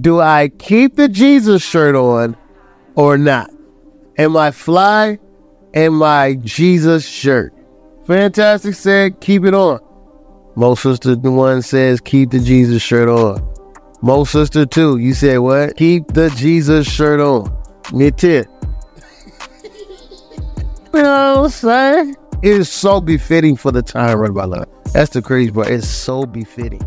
Do I keep the Jesus shirt on or not? Am I fly in my Jesus shirt? Fantastic said, keep it on. Most sister one says, keep the Jesus shirt on. Most sister two, You said what? Keep the Jesus shirt on. Me too. You know what I'm saying? It is so befitting for the time right about love. That's the crazy part. It's so befitting.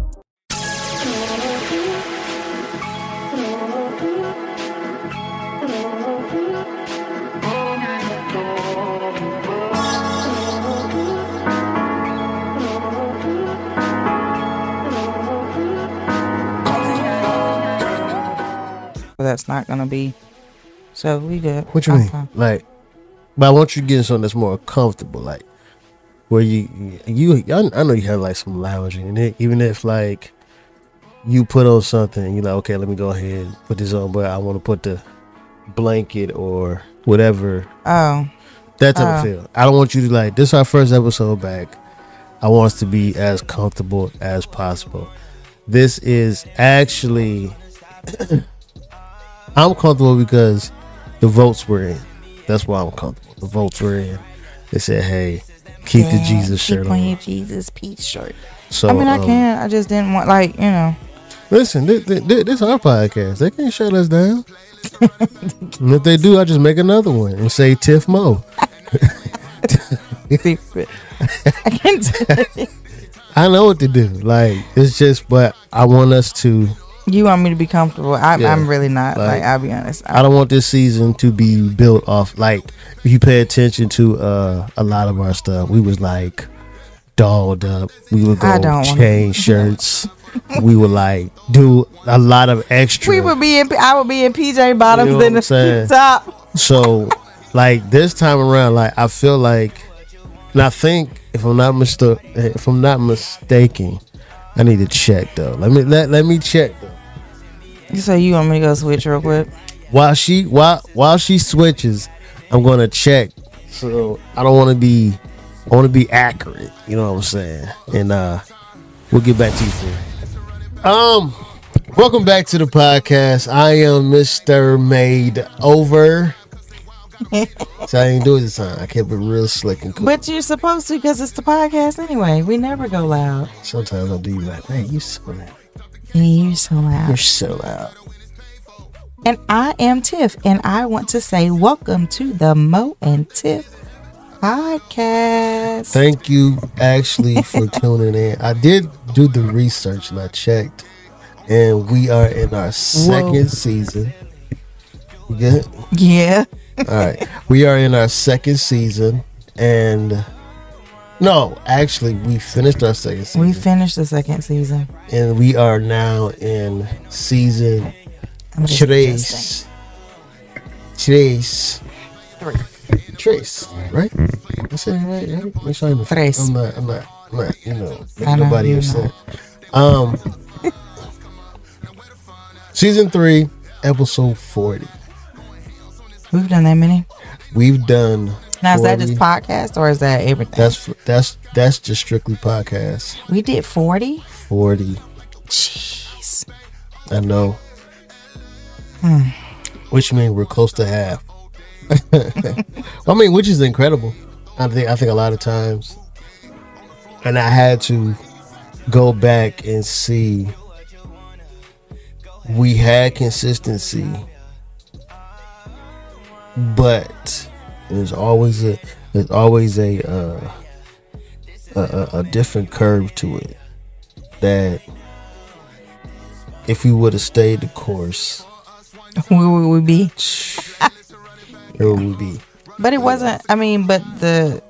That's not gonna be. So we good. What you I'm mean? fine. Like, but I want you to get in something that's more comfortable, like where you you. I, know you have like some lounging in it, even if like you put on something, and you're like, okay, let me go ahead and put this on, but I want to put the blanket or whatever Oh, that type Oh. of feel. I don't want you to like this. Is our first episode back. I want us to be as comfortable as possible. This is actually I'm comfortable because the votes were in. That's why I'm comfortable. The votes were in. They said, "Hey, keep the Jesus keep shirt on on." your Jesus peace shirt. So I mean, I um, can. I just didn't want like you know. Listen, this, this, this our podcast. They can't shut us down. and if they do, I just make another one and say Tiff Mo. I can't. I know what to do. Like it's just, but I want us to. You want me to be comfortable? I, Yeah, I'm really not. like, Like, I'll be honest. I don't want this season to be built off. Like if you pay attention to uh a lot of our stuff, we was like dolled up. We would go change shirts. we would like do a lot of extra. we would be in. I would be in PJ bottoms You know saying? the top. So, like this time around, like I feel like, and I think if I'm not misto- if I'm not mistaken, I need to check though. Let me let let me check though. You say you want me to go switch real quick? While she while while she switches, I'm gonna check. So I don't want to be, I want to be accurate. You know what I'm saying? And uh, we'll get back to you soon. Um, welcome back to the podcast. I am Mr. Made Over. so I didn't do it this time. I kept it real slick and cool. But you're supposed to because it's the podcast anyway. We never go loud. Sometimes I'll do you like, hey, you so loud. And you're so loud. You're so loud. And I am Tiff, and I want to say welcome to the Mo and Tiff podcast. Thank you, actually, for tuning in. I did do the research and I checked, and we are in our second season. You good? yeah. All right. We are in our second season, and no, actually, we finished our second season, We finished the second season. and we are now in season Trace. Trace. Three. Trace, right? I said it right, right? Make sure I'm, Tres. I'm not, I'm not, I'm not, you know, know, nobody upset. Um, season three, episode 40. We've done that many. We've done. Now is that just podcast or is that everything? That's that's that's just strictly podcast. we did forty. 40. Jeez. I know. Hmm. Which means we're close to half. I mean, which is incredible. I think I think a lot of times, and I had to go back and see. We had consistency, but there's always a there's always a uh, a, a, a different curve to it that if we would have stayed the course, Where would we be? where would we be? But it wasn't. I mean, but the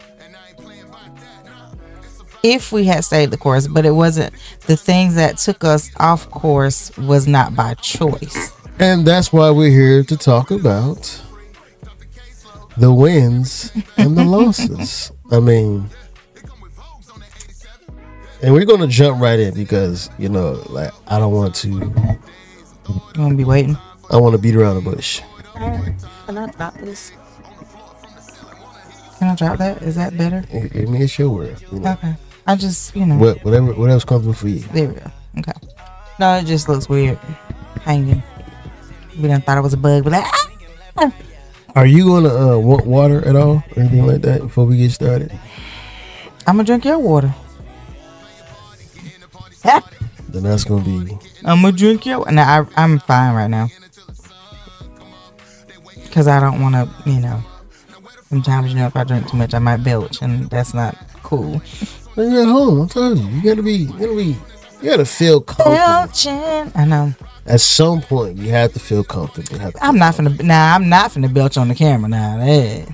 if we had stayed the course, but it wasn't the things that took us off course was not by choice. And that's why we're here to talk about the wins and the losses. I mean, and we're going to jump right in because, you know, like, I don't want to, You want to be waiting? I want to beat around the bush. Can I drop this? Can I drop that? Is that better? I I mean, it's your word. You know, Okay. I just, you know, what, whatever, whatever's comfortable for you. there we go. Okay. No, it just looks weird hanging. We done thought it was a bug, but like, ah! Are you gonna uh, want water at all, or anything like that, before we get started? I'm gonna drink your water. Then that's gonna be I'm gonna drink your. No, I, I'm fine right now. Cause I don't want to, you know. Sometimes you know if I drink too much, I might belch, and that's not cool. when you're at home. I'm telling you, you gotta be, you gotta be, you gotta feel comfortable. Belching. I know. At some point, you have to feel comfortable. You have to I'm not finna. Nah, I'm not finna belch on the camera now. Hey.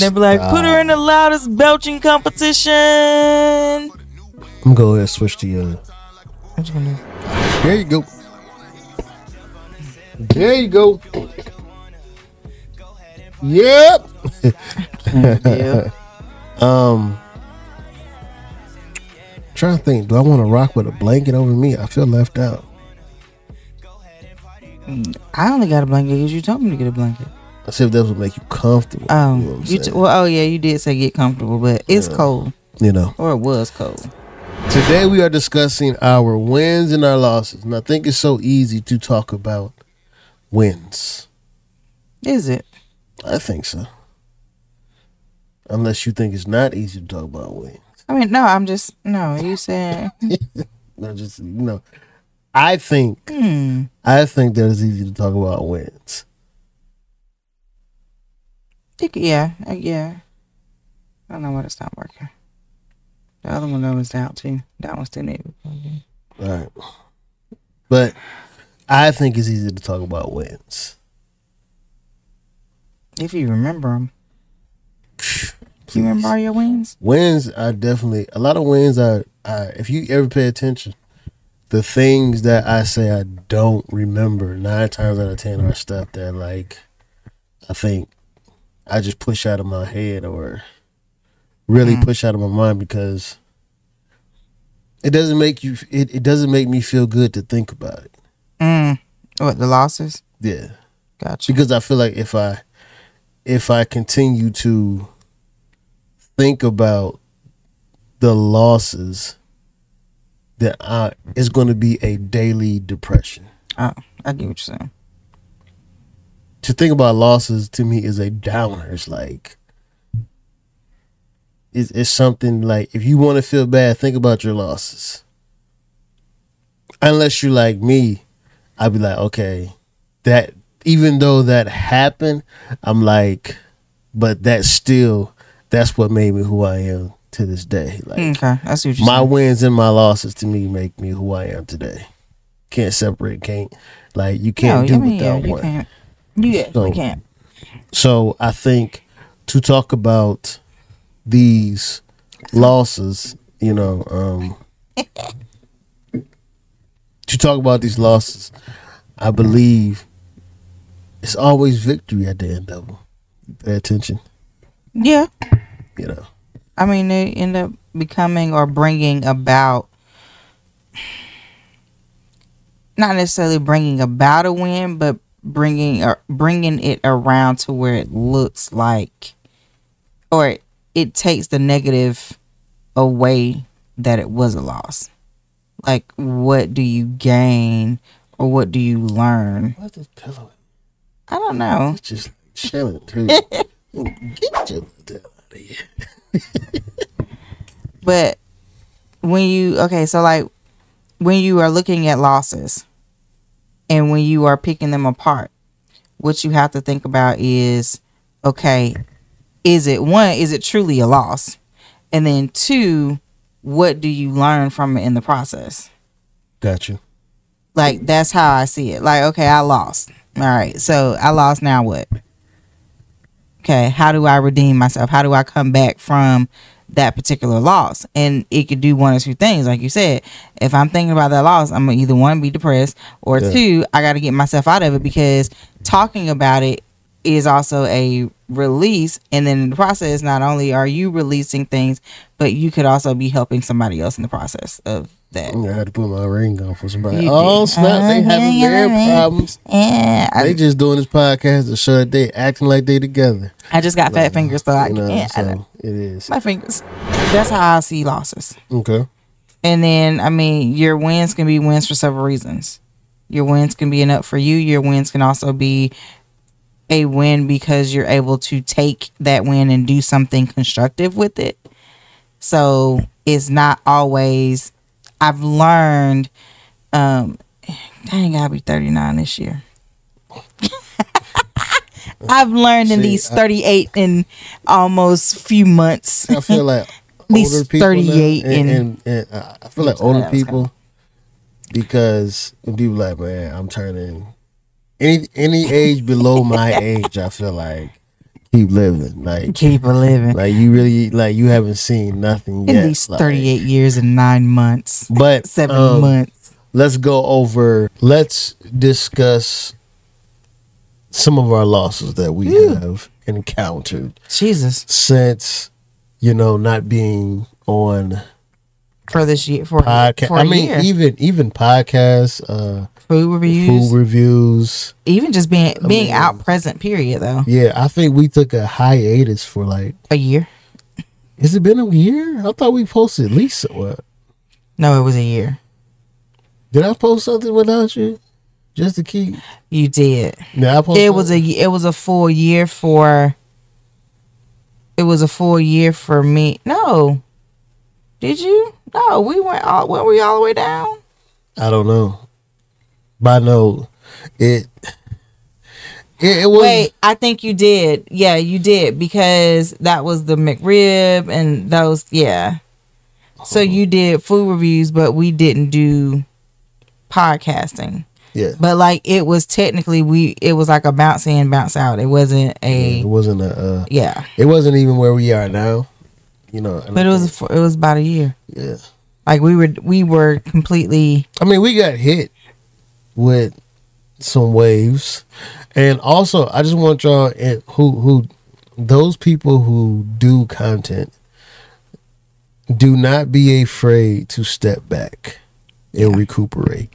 They be like, put her in the loudest belching competition. I'm gonna go ahead and switch to your. What you gonna do? There you go. There you go. Yep. Yeah. Um. Trying to think. Do I want to rock with a blanket over me? I feel left out. Mm, I only got a blanket because you told me to get a blanket. I said that would make you comfortable. Oh, you um, know you t- well, oh yeah, you did say get comfortable, but it's cold, you know. or it was cold. Today we are discussing our wins and our losses, and I think it's so easy to talk about wins. Is it? I think so. Unless you think it's not easy to talk about wins. I mean, no, I'm just no. You saying? No, just you know, I think Hmm. I think that it's easy to talk about wins. Yeah, uh, yeah. I don't know why it's not working. The other one though is out too. That one's still need. All right, but I think it's easy to talk about wins. If you remember them, you remember all your wins. wins are definitely a lot of wins are, are if you ever pay attention the things that i say i don't remember nine times out of ten are stuff that like i think i just push out of my head or really Mm. push out of my mind because it doesn't make you it, it doesn't make me feel good to think about it Mm. What the losses? yeah Gotcha. because I feel like if I if I continue to think about the losses, that I it's going to be a daily depression. Oh, I get what you're saying. To think about losses to me is a downer. It's like it's, it's something like if you want to feel bad, think about your losses. Unless you're like me, I'd be like, okay, that even though that happened, I'm like, but that's still that's what made me who I am to this day. Like Okay, I see what you're my saying. wins and my losses to me make me who I am today. Can't separate, can't like you can't no, do I mean, yeah, without you one. can't. You So- can't. So I think to talk about these losses, you know, um to talk about these losses, I believe it's always victory at the end of them. Pay attention, Yeah, you know. I mean, they end up becoming or bringing about, not necessarily bringing about a win, but bringing or bringing it around to where it looks like, or it, it takes the negative away that it was a loss. Like, what do you gain or what do you learn? What's this pillow? I don't know. It's just chilling. Get your out of here. But when you okay, so like when you are looking at losses and when you are picking them apart, what you have to think about is okay, is it one, is it truly a loss? And then two, what do you learn from it in the process? Gotcha. Like that's how I see it. Like, okay, I lost. All right. So I lost now what? Okay, how do I redeem myself? How do I come back from that particular loss? And it could do one or two things, like you said. If I'm thinking about that loss, I'm gonna either one be depressed or Yeah. two, I gotta get myself out of it because talking about it is also a release and then in the process not only are you releasing things but you could also be helping somebody else in the process of that I had to put my ring on for somebody. You oh did. snap! They Uh, having their problems. yeah I- They just doing this podcast to show that they acting like they together. I just got fat fingers, so I You know, can't. I so don't- it is my fingers. That's how I see losses. okay. And then, I mean, your wins can be wins for several reasons. Your wins can be enough for you. Your wins can also be a win because you're able to take that win and do something constructive with it. So it's not always. I've learned. Um, dang, I'll be 39 this year. I've learned in See, these I- 38 in almost few months. I feel like These older people now, 38 and, and- and, and, uh, I feel like older people because when people like, man, I'm turning any any age below my age. I feel like keep living, like Keep a living like you really like you haven't seen nothing in yet. these like- 38 years and nine months, but seven um, months. let's go over let's discuss some of our losses that we have encountered Jesus, since you know not being on for this year, for, podcast for i mean year. even even podcasts uh food reviews, food reviews even just being being mean- out present. Period, though, yeah i think we took a hiatus for like a year. has it been a year i thought we posted at least what No, it was a year. did i post something without you just to keep You did. yeah i posted It was a it was a full year for. It was a full year for me. No, did you? No, we went all. Went we all the way down? I don't know. But I know it. It, it was. Wait, I think you did. Yeah, you did because that was the McRib and those. Yeah. So you did food reviews, but we didn't do podcasting. Yeah. But like it was technically we it was like a bounce in, bounce out. It wasn't a. It wasn't a. Uh, yeah. it wasn't even where we are now. You know. But it was it was about a year. Yeah. Like we were we were completely I mean, we got hit with some waves, and also I just want y'all and who who those people who do content do not be afraid to step back and recuperate.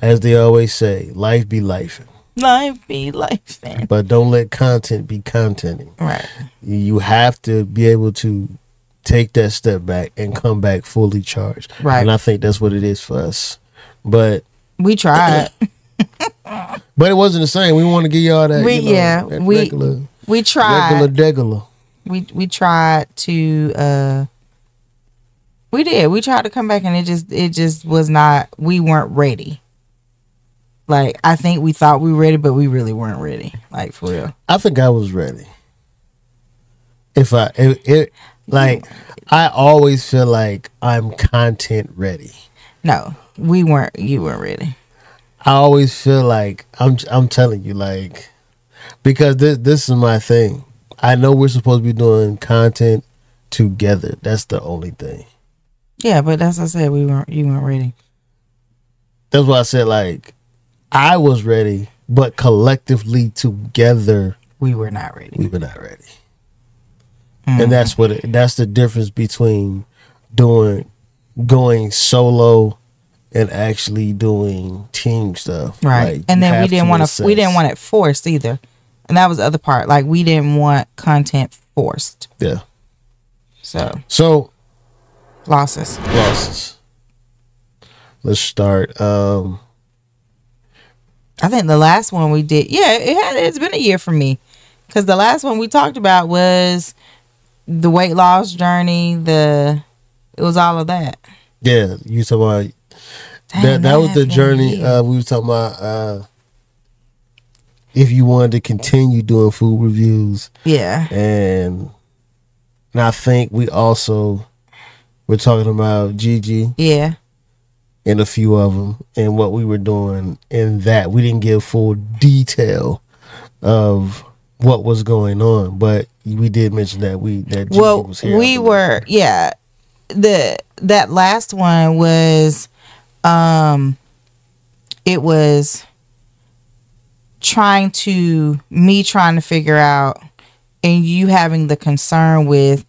As they always say, life be life. Life be life, but don't let content be contenting. Right. You have to be able to take that step back and come back fully charged. Right. And I think that's what it is for us. But We tried. but it wasn't the same. We want to give y'all that. We- you know, yeah, that we- regular, we tried. regular degular. we we tried to uh we did we tried to come back and it just it just was not we weren't ready like i think we thought we were ready but we really weren't ready like for real I think I was ready. If I it, it like I always feel like I'm content ready. no we weren't you weren't ready I always feel like I'm I'm telling you like because this this is my thing. I know we're supposed to be doing content together. That's the only thing. yeah but that's what i said we weren't you weren't ready That's why I said like I was ready, but collectively together we were not ready we were not ready. And that's what it, that's the difference between doing going solo and actually doing team stuff. right Like, and then we didn't want to we didn't want it forced either and that was the other part like we didn't want content forced Yeah. so So losses losses. Let's start. Um, I think the last one we did, yeah, it had it's been a year for me, because the last one we talked about was the weight loss journey. The it was all of that. yeah, you talking about Dang, that? That was the journey. Uh, we were talking about uh, if you wanted to continue doing food reviews, yeah, and and I think we also were talking about Gigi yeah, and a few of them and what we were doing in that. We didn't give full detail of what was going on, but we did mention that we that Gigi well, was here. I we were yeah. The that last one was, um, it was trying to me trying to figure out, and you having the concern with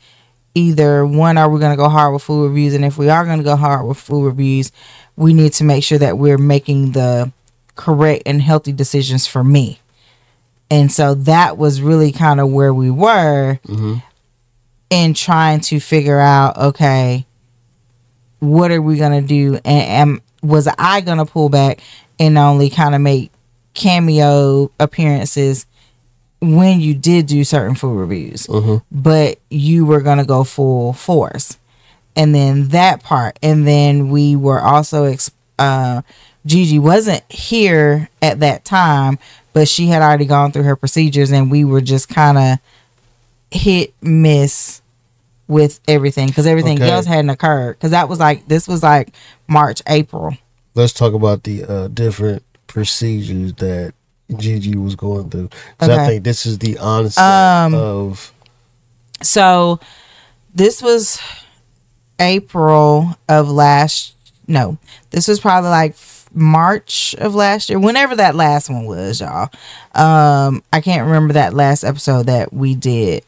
either one are we going to go hard with food reviews and if we are going to go hard with food reviews we need to make sure that we're making the correct and healthy decisions for me. And so that was really kind of where we were mm-hmm. in trying to figure out okay what are we going to do? And am was I gonna pull back and only kind of make cameo appearances when you did do certain food reviews, mm-hmm. but you were gonna go full force, and then that part, and then we were also ex- uh, Gigi wasn't here at that time, but she had already gone through her procedures, and we were just kind of hit miss with everything because everything Okay. else hadn't occurred because that was like this was like March April. Let's talk about the uh, different procedures that Gigi was going through. 'Cause I Okay. think this is the onset Um, of So this was April of last no. This was probably like March of last year. Whenever that last one was, y'all. Um I can't remember that last episode that we did.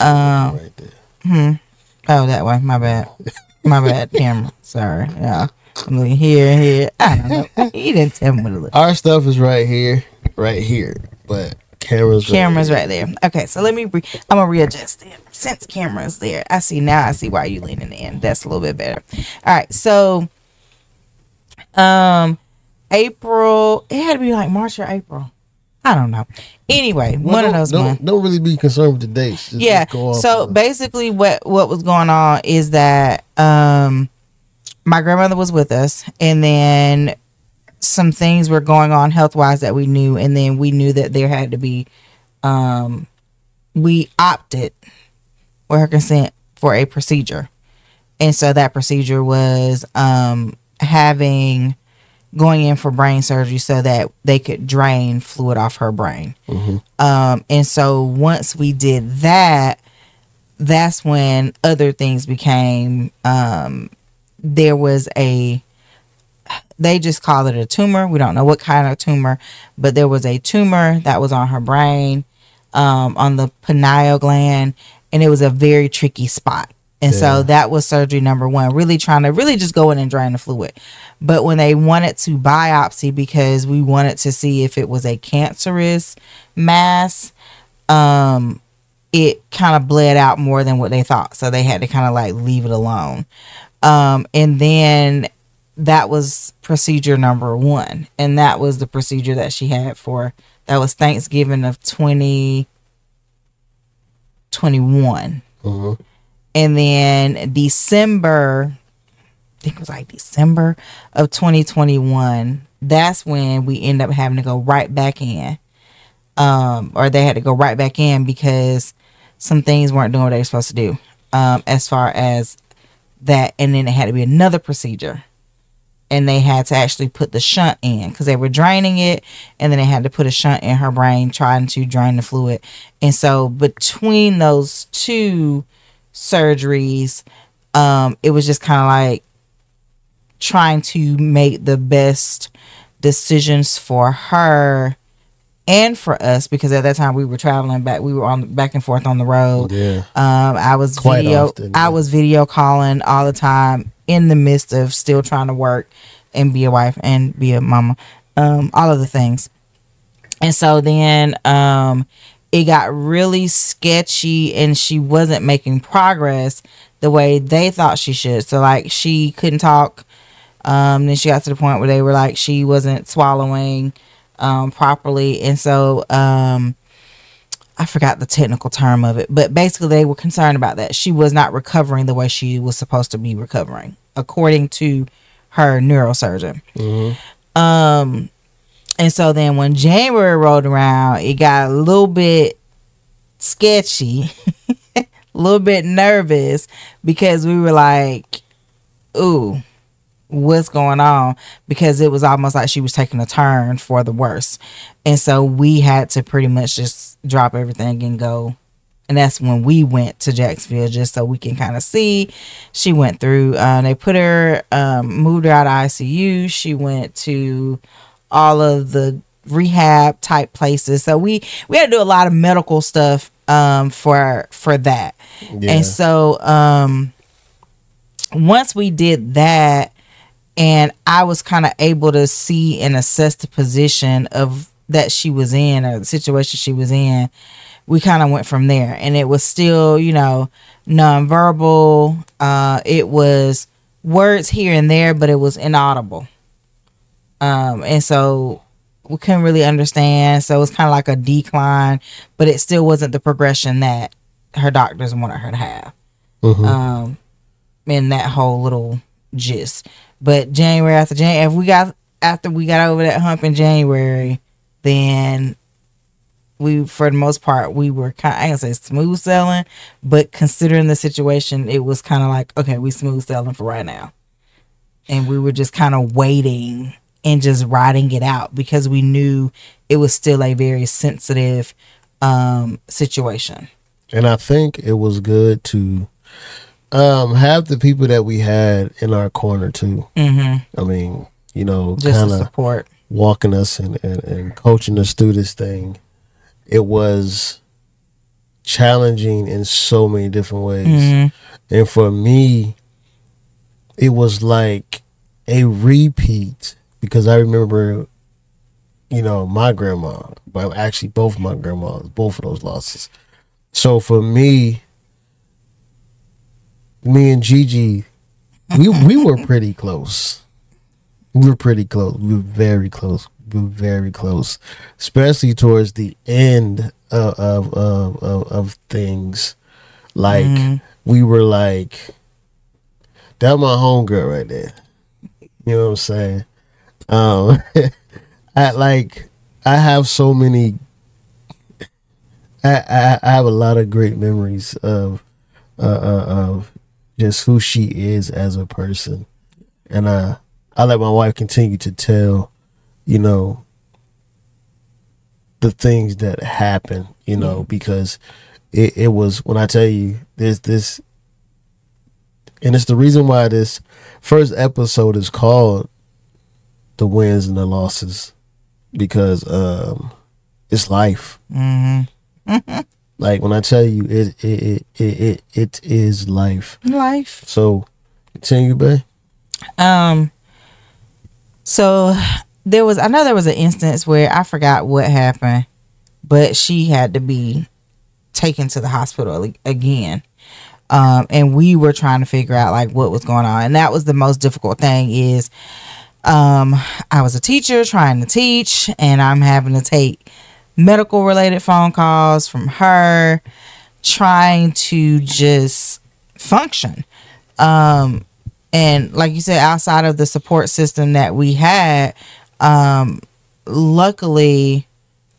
um, right there. Oh, that way. My bad. My bad, camera. Sorry. Yeah. I'm looking here here. I don't know. He didn't tell me what to look. Our stuff is right here, right here, but cameras. Camera's right. right there. Okay, so let me. Re- I'm gonna readjust it since camera's there. I see now. I see why you leaning in. That's a little bit better. All right, so um, April. It had to be like March or April. I don't know. Anyway, Well, one of those Don't, months. don't really be concerned with the dates. Just- Yeah. just So basically, what what was going on is that um, my grandmother was with us, and then some things were going on health wise that we knew, and then we knew that there had to be. Um, we opted with her consent for a procedure, and so that procedure was um, having going in for brain surgery so that they could drain fluid off her brain. Um, and so once we did that, that's when other things became. Um, there was a. They just call it a tumor. We don't know what kind of tumor, but there was a tumor that was on her brain, um, on the pineal gland, and it was a very tricky spot. And Yeah. so that was surgery number one, really trying to really just go in and drain the fluid. But when they wanted to biopsy because we wanted to see if it was a cancerous mass, um, it kind of bled out more than what they thought. So they had to kind of like leave it alone. Um, and then that was procedure number one. And that was the procedure that she had for that was Thanksgiving of 2021. Mhm. And then December, I think it was like December of 2021, that's when we end up having to go right back in. Um, or they had to go right back in because some things weren't doing what they were supposed to do. Um, as far as that, and then it had to be another procedure. And they had to actually put the shunt in because they were draining it, and then they had to put a shunt in her brain trying to drain the fluid. And so between those two surgeries, um, it was just kind of like trying to make the best decisions for her and for us because at that time we were traveling back we were on back and forth on the road. Yeah. um i was Quite video often, i was video calling all the time in the midst of still trying to work and be a wife and be a mama um all of the things. And so then um it got really sketchy and she wasn't making progress the way they thought she should. So like she couldn't talk um, then she got to the point where they were like she wasn't swallowing um, properly, and so um, I forgot the technical term of it, but basically they were concerned about that. She was not recovering the way she was supposed to be recovering, according to her neurosurgeon. Um, and so then when January rolled around, it got a little bit sketchy, a little bit nervous because we were like, "Ooh." What's going on because it was almost like she was taking a turn for the worse. And so we had to pretty much just drop everything and go. And that's when we went to Jacksonville just so we can kind of see. She went through, uh, they put her, um, moved her out of ICU. She went to all of the rehab type places. So we, we had to do a lot of medical stuff um, for, for that. Yeah. And so um, once we did that, and I was kind of able to see and assess the position of that she was in or the situation she was in. We kind of went from there, and it was still, you know, nonverbal. Uh, it was words here and there, but it was inaudible. Um, and so we couldn't really understand. So it was kind of like a decline, but it still wasn't the progression that her doctors wanted her to have. Mhm. Um, in that whole little gist. But January after January, if we got after we got over that hump in January, then we, for the most part, we were kind. I can say smooth sailing, but considering the situation, it was kind of like okay, we smooth sailing for right now, and we were just kind of waiting and just riding it out because we knew it was still a very sensitive um situation. And I think it was good to um have the people that we had in our corner too. Mm-hmm. I mean, you know, kind of support. walking us and, and, and coaching us through this thing. It was challenging in so many different ways. Mhm. And for me, it was like a repeat because I remember, you know, my grandma, but actually both my grandmas, both of those losses. So for me, me and Gigi, we we were pretty close. We were pretty close. We were very close. We were very close, especially towards the end of of of, of, of things. Like Mhm. we were like, that my homegirl right there. You know what I'm saying? Um, I like I have so many. I, I I have a lot of great memories of uh, uh, of just who she is as a person, and uh, I let my wife continue to tell, you know, the things that happen, you know, because it, it was when I tell you there's this, and it's the reason why this first episode is called the wins and the losses because um it's life. Mhm. like when i tell you it it it it, it, it is life Life. so continue babe Um. So there was, I know there was an instance where I forgot what happened, but she had to be taken to the hospital again. Um, and we were trying to figure out like what was going on, and that was the most difficult thing. Is um, I was a teacher trying to teach, and I'm having to take medical related phone calls from her, trying to just function. Um, and like you said outside of the support system that we had um luckily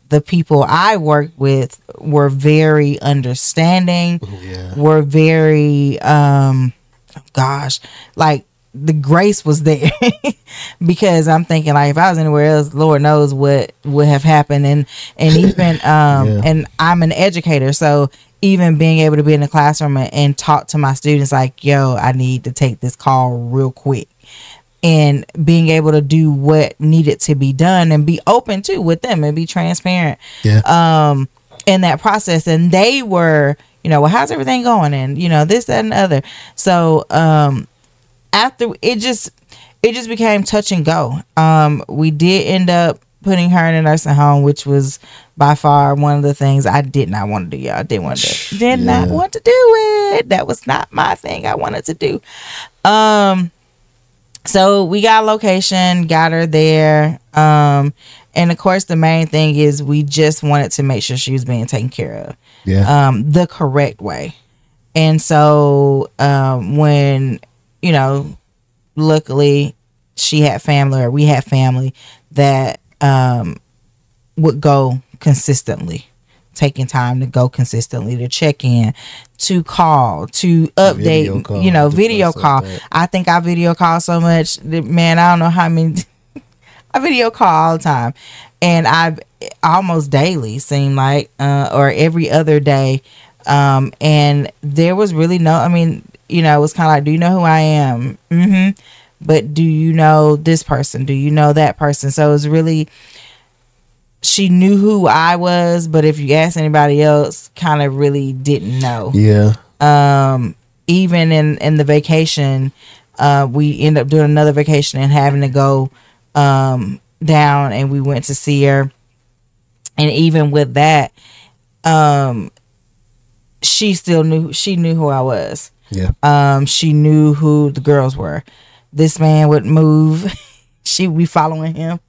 the people i worked with were very understanding yeah were very um gosh like the grace was there. Because i'm thinking like if i was anywhere else lord knows what would have happened. And and even um Yeah. and i'm an educator. So even being able to be in the classroom and, and talk to my students like yo i need to take this call real quick. And being able to do what needed to be done and be open too with them and be transparent. Yeah. Um in that process. And they were you know well how's everything going? And you know this that and the other. So um after it just it just became touch and go. Um we did end up putting her in a nursing home which was by far one of the things i did not want to do y'all. I didn't want to did not want to do it. That was not my thing i wanted to do. Um so we got location got her there. Um and of course the main thing is we just wanted to make sure she was being taken care of yeah. um the correct way. And so um when you know luckily she had family or we had family that um would go consistently taking time to go consistently to check in to call to update call, you know video like call i think i video call so much that, man i don't know how many I video call all the time, and I almost daily seem like, uh, or every other day. Um, and there was really no. I mean, you know, it was kind of like, do you know who I am? Mm-hmm. But do you know this person? Do you know that person? So it was really. She knew who I was, but if you ask anybody else, kind of really didn't know yeah um even in in the vacation uh we end up doing another vacation and having to go um down and we went to see her and even with that um she still knew she knew who I was yeah um she knew who the girls were this man would move she would be following him.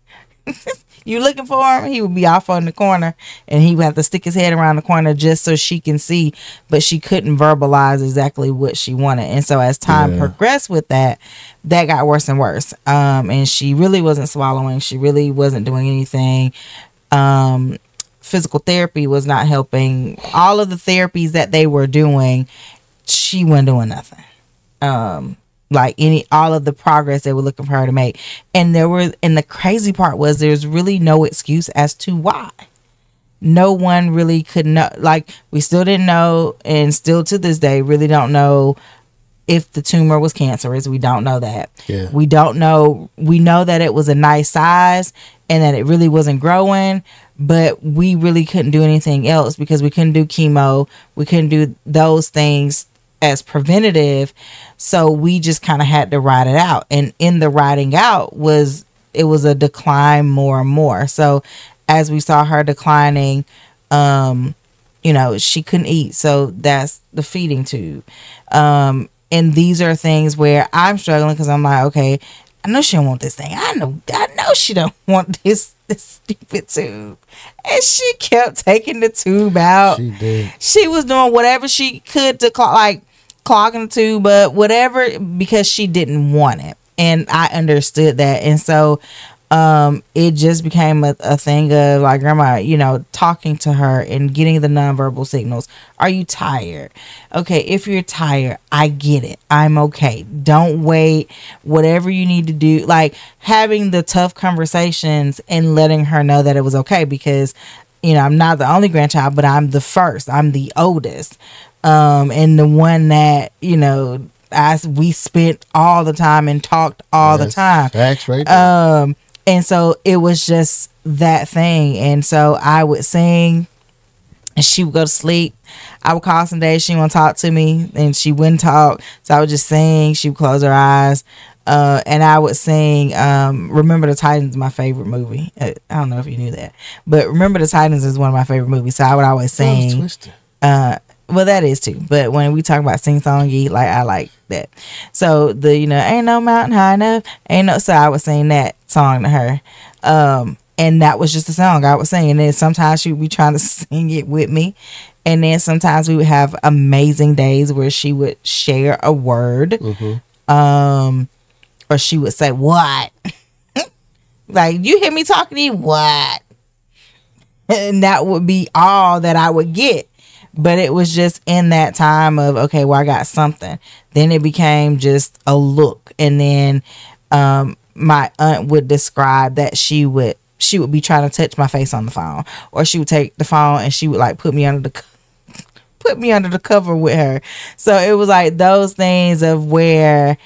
you looking for him? He would be off on the corner and he would have to stick his head around the corner just so she can see, but she couldn't verbalize exactly what she wanted. And so as time Yeah. progressed with that, that got worse and worse. Um, and she really wasn't swallowing. She really wasn't doing anything. Um, physical therapy was not helping. All of the therapies that they were doing, she wasn't doing nothing. Um, like any all of the progress they were looking for her to make. And there were and the crazy part was there's really no excuse as to why. No one really could know like we still didn't know and still to this day really don't know if the tumor was cancerous. We don't know that. Yeah. We don't know. We know that it was a nice size and that it really wasn't growing, but we really couldn't do anything else because we couldn't do chemo. We couldn't do those things as preventative. So we just kind of had to ride it out. And in the riding out was it was a decline more and more. So as we saw her declining, um, you know, she couldn't eat. So that's the feeding tube. Um, and these are things where I'm struggling because I'm like, okay, I know she don't want this thing. I know, I know she don't want this this stupid tube. And she kept taking the tube out. She did. She was doing whatever she could to clog, like clogging tube, but whatever because she didn't want it, and I understood that, and so um it just became a, a thing of like grandma you know talking to her and getting the nonverbal signals. Are you tired? Okay if you're tired i get it. I'm okay. Don't wait. Whatever you need to do like having the tough conversations and letting her know that it was okay because you know i'm not the only grandchild but i'm the first. I'm the oldest um and the one that you know I we spent all the time and talked all the time Facts right there. um, and so it was just that thing. And so I would sing and she would go to sleep. I would call some days she wouldn't talk to me and she wouldn't talk. So I would just sing. She would close her eyes. Uh, and I would sing um, Remember the Titans, my favorite movie. Uh, I don't know if you knew that, but Remember the Titans is one of my favorite movies. So I would always sing. twisted. Uh, well, that is too. But when we talk about sing songy, like I like that. So the you know ain't no mountain high enough, ain't no. So I was sing that song to her, um, and that was just the song I was singing. And then sometimes she would be trying to sing it with me, and then sometimes we would have amazing days where she would share a word, um, or she would say what, like you hear me talking to you what, and that would be all that I would get but it was just in that time of okay well i got something. Then it became just a look. And then um my aunt would describe that she would she would be trying to touch my face on the phone or she would take the phone and she would like put me under the put me under the cover with her. So it was like those things of where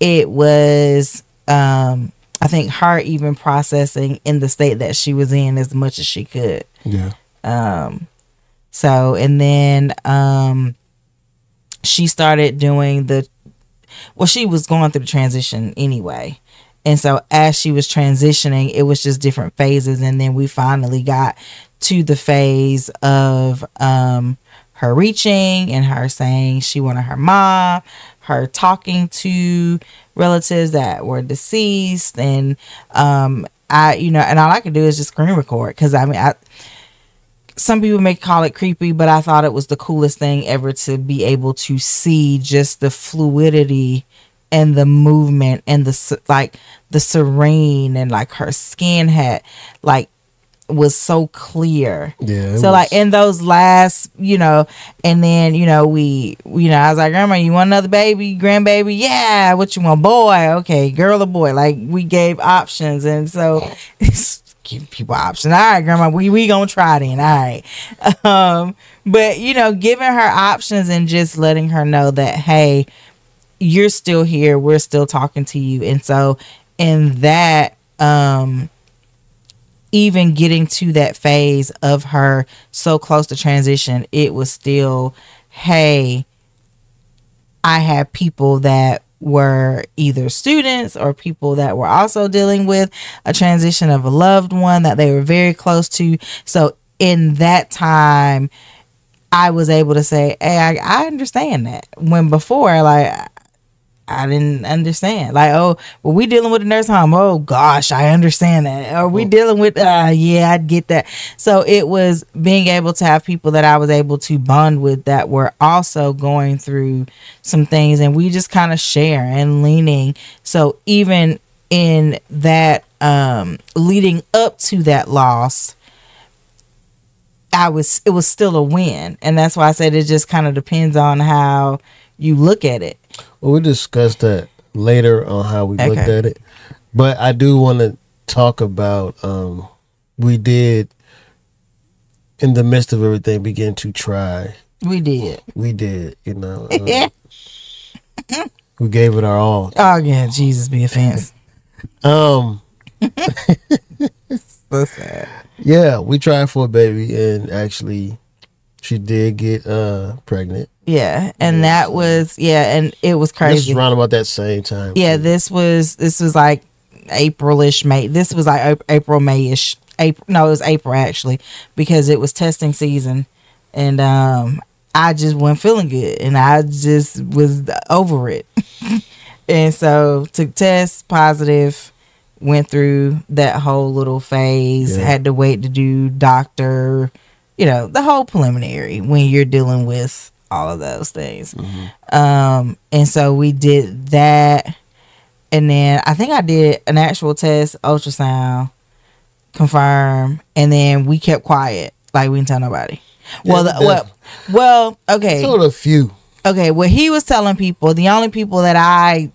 it was um i think her even processing in the state that she was in as much as she could. Yeah. um so and then um she started doing the well she was going through the transition anyway. And so as she was transitioning it was just different phases. And then we finally got to the phase of um her reaching and her saying she wanted her mom her talking to relatives that were deceased. And um i you know and all i could do is just screen record. Because i mean i some people may call it creepy, but I thought it was the coolest thing ever to be able to see just the fluidity and the movement and the like the serene and like her skin had like was so clear. Yeah. So like in those last, you know, and then you know we, you know, I was like, Grandma, you want another baby, grandbaby? Yeah. What you want, boy? Okay, girl or boy? Like we gave options, and so give people options. All right, Grandma, we we gonna try then. All right. Um, but you know, giving her options and just letting her know that hey, you're still here. We're still talking to you, and so in that, um even getting to that phase of her so close to transition, it was still, hey, I had people that were either students or people that were also dealing with a transition of a loved one that they were very close to. So in that time, I was able to say, hey, I, I understand that. When before, like, I didn't understand. Like, oh, well, we dealing with a nurse home. Oh gosh, I understand that. Are we dealing with? Uh, yeah, I get that. So it was being able to have people that I was able to bond with that were also going through some things, and we just kind of share and leaning. So even in that, um, leading up to that loss. I was it was still a win, and that's why I said it just kind of depends on how you look at it. Well, we discussed that later on how we looked at it, but I do want to talk about um, we did in the midst of everything begin to try. We did. We did, you know. um, we gave it our all. Oh yeah, Jesus be a offense. Um, So sad. yeah, we tried for a baby, and actually, she did get uh pregnant. Yeah, and that was yeah, and it was This crazy. was around about that same time. Yeah, too. this was this was like Aprilish May. This was like Ap- April Mayish. April no, it was April actually because it was testing season, and um, I just wasn't feeling good, and I just was over it, and so took test positive. Went through that whole little phase. Yeah. Had to wait to do doctor, you know, the whole preliminary when you're dealing with all of those things. Um, and so we did that. And then I think I did an actual test, ultrasound, confirm, and then we kept quiet. Like we didn't tell nobody. well, Yeah, the, well, well, okay, told a few. okay. What he was telling people, the only people that I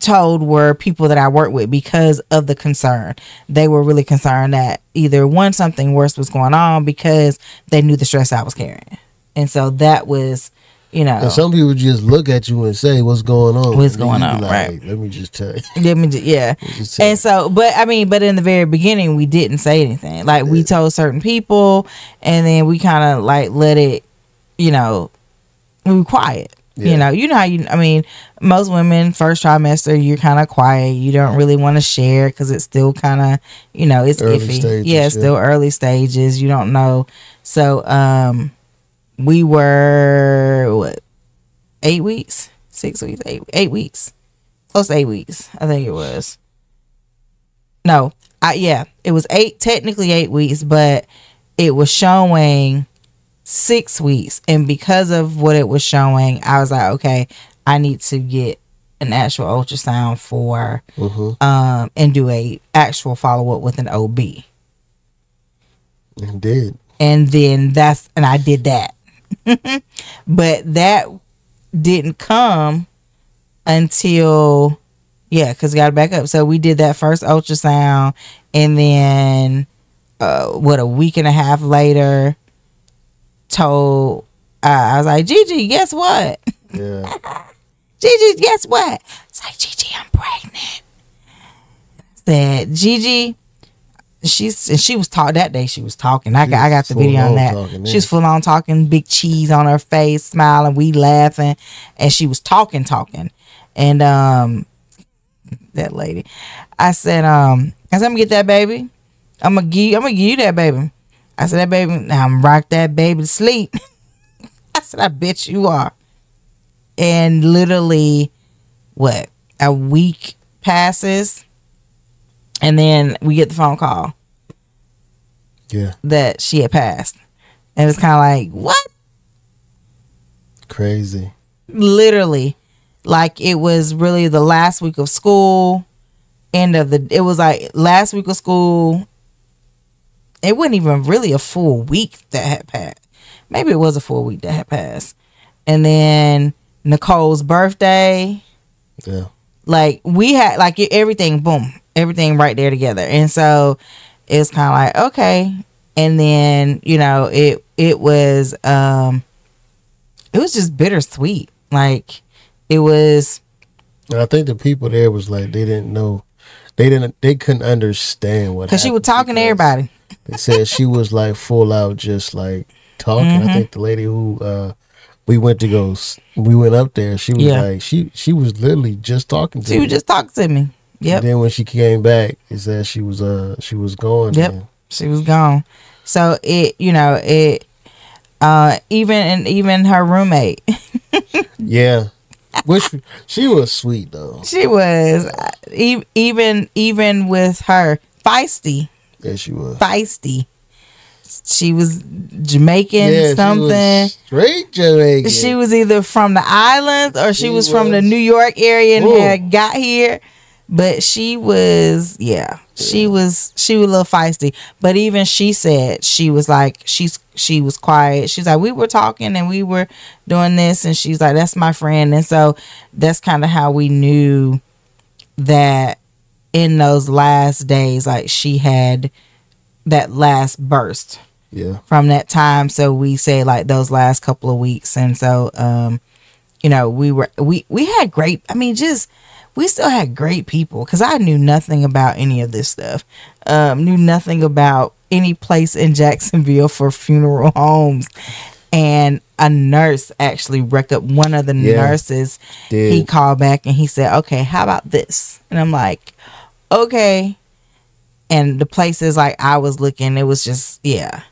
told were people that I worked with because of the concern. They were really concerned that either one something worse was going on because they knew the stress I was carrying, and so that was, you know, And some people just look at you and say, "What's going on? What's going on, right. Let me just tell you. let me just, yeah. Just And so, but I mean, but in the very beginning, we didn't say anything. Like we told certain people, and then we kind of like let it, you know, we were quiet. Yeah. You know, you know how you. I mean, most women first trimester, you're kind of quiet. You don't really want to share because it's still kind of, you know, it's Early iffy. stages, yeah, it's yeah. still early stages. You don't know. So, um, we were what, eight weeks, six weeks, eight eight weeks, close to eight weeks. I think it was. No, I yeah, it was eight technically eight weeks, but it was showing six weeks, and because of what it was showing, I was like, okay, I need to get an actual ultrasound for Mhm. um and do a actual follow up with an OB, And did. and then that's and I did that, but that didn't come until yeah, because got to back up. So we did that first ultrasound, and then uh, what a week and a half later, told uh, I was like, Gigi, guess what? Yeah. Gigi, guess what? It's like Gigi, I'm pregnant. Said Gigi, she's and she was talk that day. She was talking. I She got I got the video on on that. talking, She was full on talking, big cheese on her face, smiling, we laughing, and she was talking, talking, and um, that lady, I said um, I said I'm gonna get that baby. I'm gonna give I'm gonna give you that baby. I said that baby. Now I'm rock that baby to sleep. I said I bet you are and literally what a week passes and then we get the phone call Yeah. that she had passed and it was kind of like what Crazy. literally like it was really the last week of school end of the it was like last week of school it wasn't even really a full week that had passed maybe it was a full week that had passed. And then nicole's birthday. Yeah. like we had like everything boom everything right there together. And so it's kind of like okay. And then you know it it was um it was just bittersweet. Like it was And I think the people there was like they didn't know, they didn't, they couldn't understand what. Happened. Because she was talking to everybody They said she was like full out, just like talking. Mm-hmm. I think the lady who uh we went to go, we went up there. She was Yeah. like she she was literally just talking to she me. was just talking to me yep And then when she came back, it said she was uh she was gone. Yep. man. she was gone so it you know it uh even and even her roommate Yeah. Which she was sweet though. She was e- even even with her feisty, Yeah, she was. feisty. She was Jamaican Yeah, she something. was straight Jamaican. She was either from the islands or she, She was, from the. New York area and Ooh. had got here. But she was, yeah, she was, she was a little feisty. But even she said she was like, she's, she was quiet. She's like, we were talking and we were doing this, and she's like, that's my friend. And so that's kind of how we knew that in those last days, like she had that last burst yeah. from that time. So we say like those last couple of weeks, and so um, you know, we were we we had great. I mean, just we still had great people because I knew nothing about any of this stuff. Um, knew nothing about any place in Jacksonville for funeral homes. And a nurse actually rec up one of the Yeah. nurses. Did. He called back and he said, "Okay, how about this?" And I'm like, "Okay." And the places like I was looking, it was just yeah.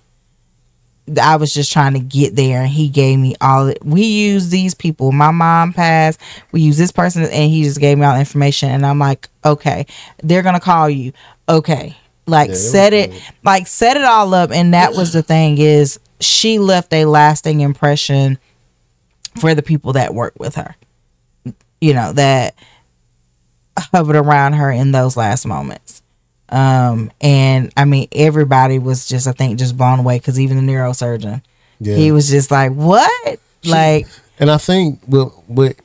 I was just trying to get there, and he gave me all. We use these people. My mom passed. We use this person, and he just gave me all the information. And I'm like, okay, they're gonna call you. Okay, like Yeah, set it, good. like set it all up. And that was the thing is she left a lasting impression for the people that work with her. You know that hovered around her in those last moments. Um, and I mean, everybody was just, I think, just blown away because even the neurosurgeon, Yeah. he was just like, "What?" like, And I think with with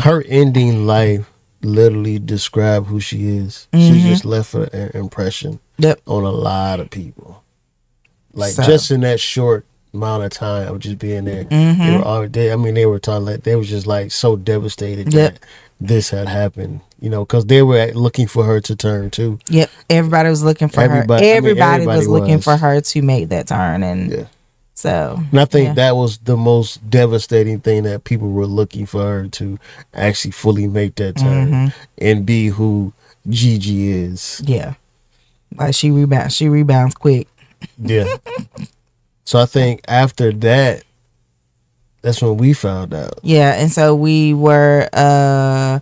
her ending life literally describe who she is. She Mhm. just left an impression Yep. on a lot of people. Like So- just in that short amount of time of just being there. They Mhm. were all they, I mean they were talking like they was just like so devastated Yep. that this had happened. You know, because they were looking for her to turn too. yep, everybody was looking for Everybody- I her. mean, Everybody, everybody was looking for her to make that turn, and Yeah. so And I think yeah. that was the most devastating thing that people were looking for her to actually fully make that turn Mhm. and be who Gigi is. yeah, like she rebounds, she rebounds quick. Yeah. so I think after that, that's when we found out. Yeah, and so we were uh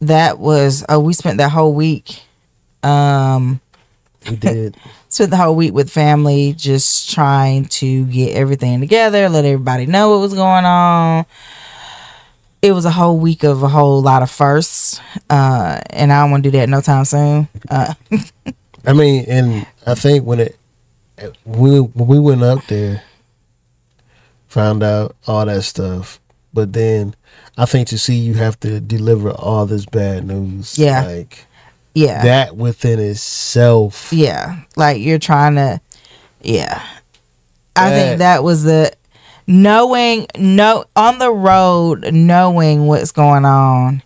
that was oh we spent that whole week um We did. spent the whole week with family just trying to get everything together, let everybody know what was going on. It was a whole week of a whole lot of firsts. Uh and I don't want to do that no time soon. Uh I mean, and I think when it we when we went up there, found out all that stuff, but then I think to see you have to deliver all this bad news, Yeah. like yeah. that within itself, Yeah, like you're trying to. Yeah, I think that was the knowing no on the road, knowing what's going on,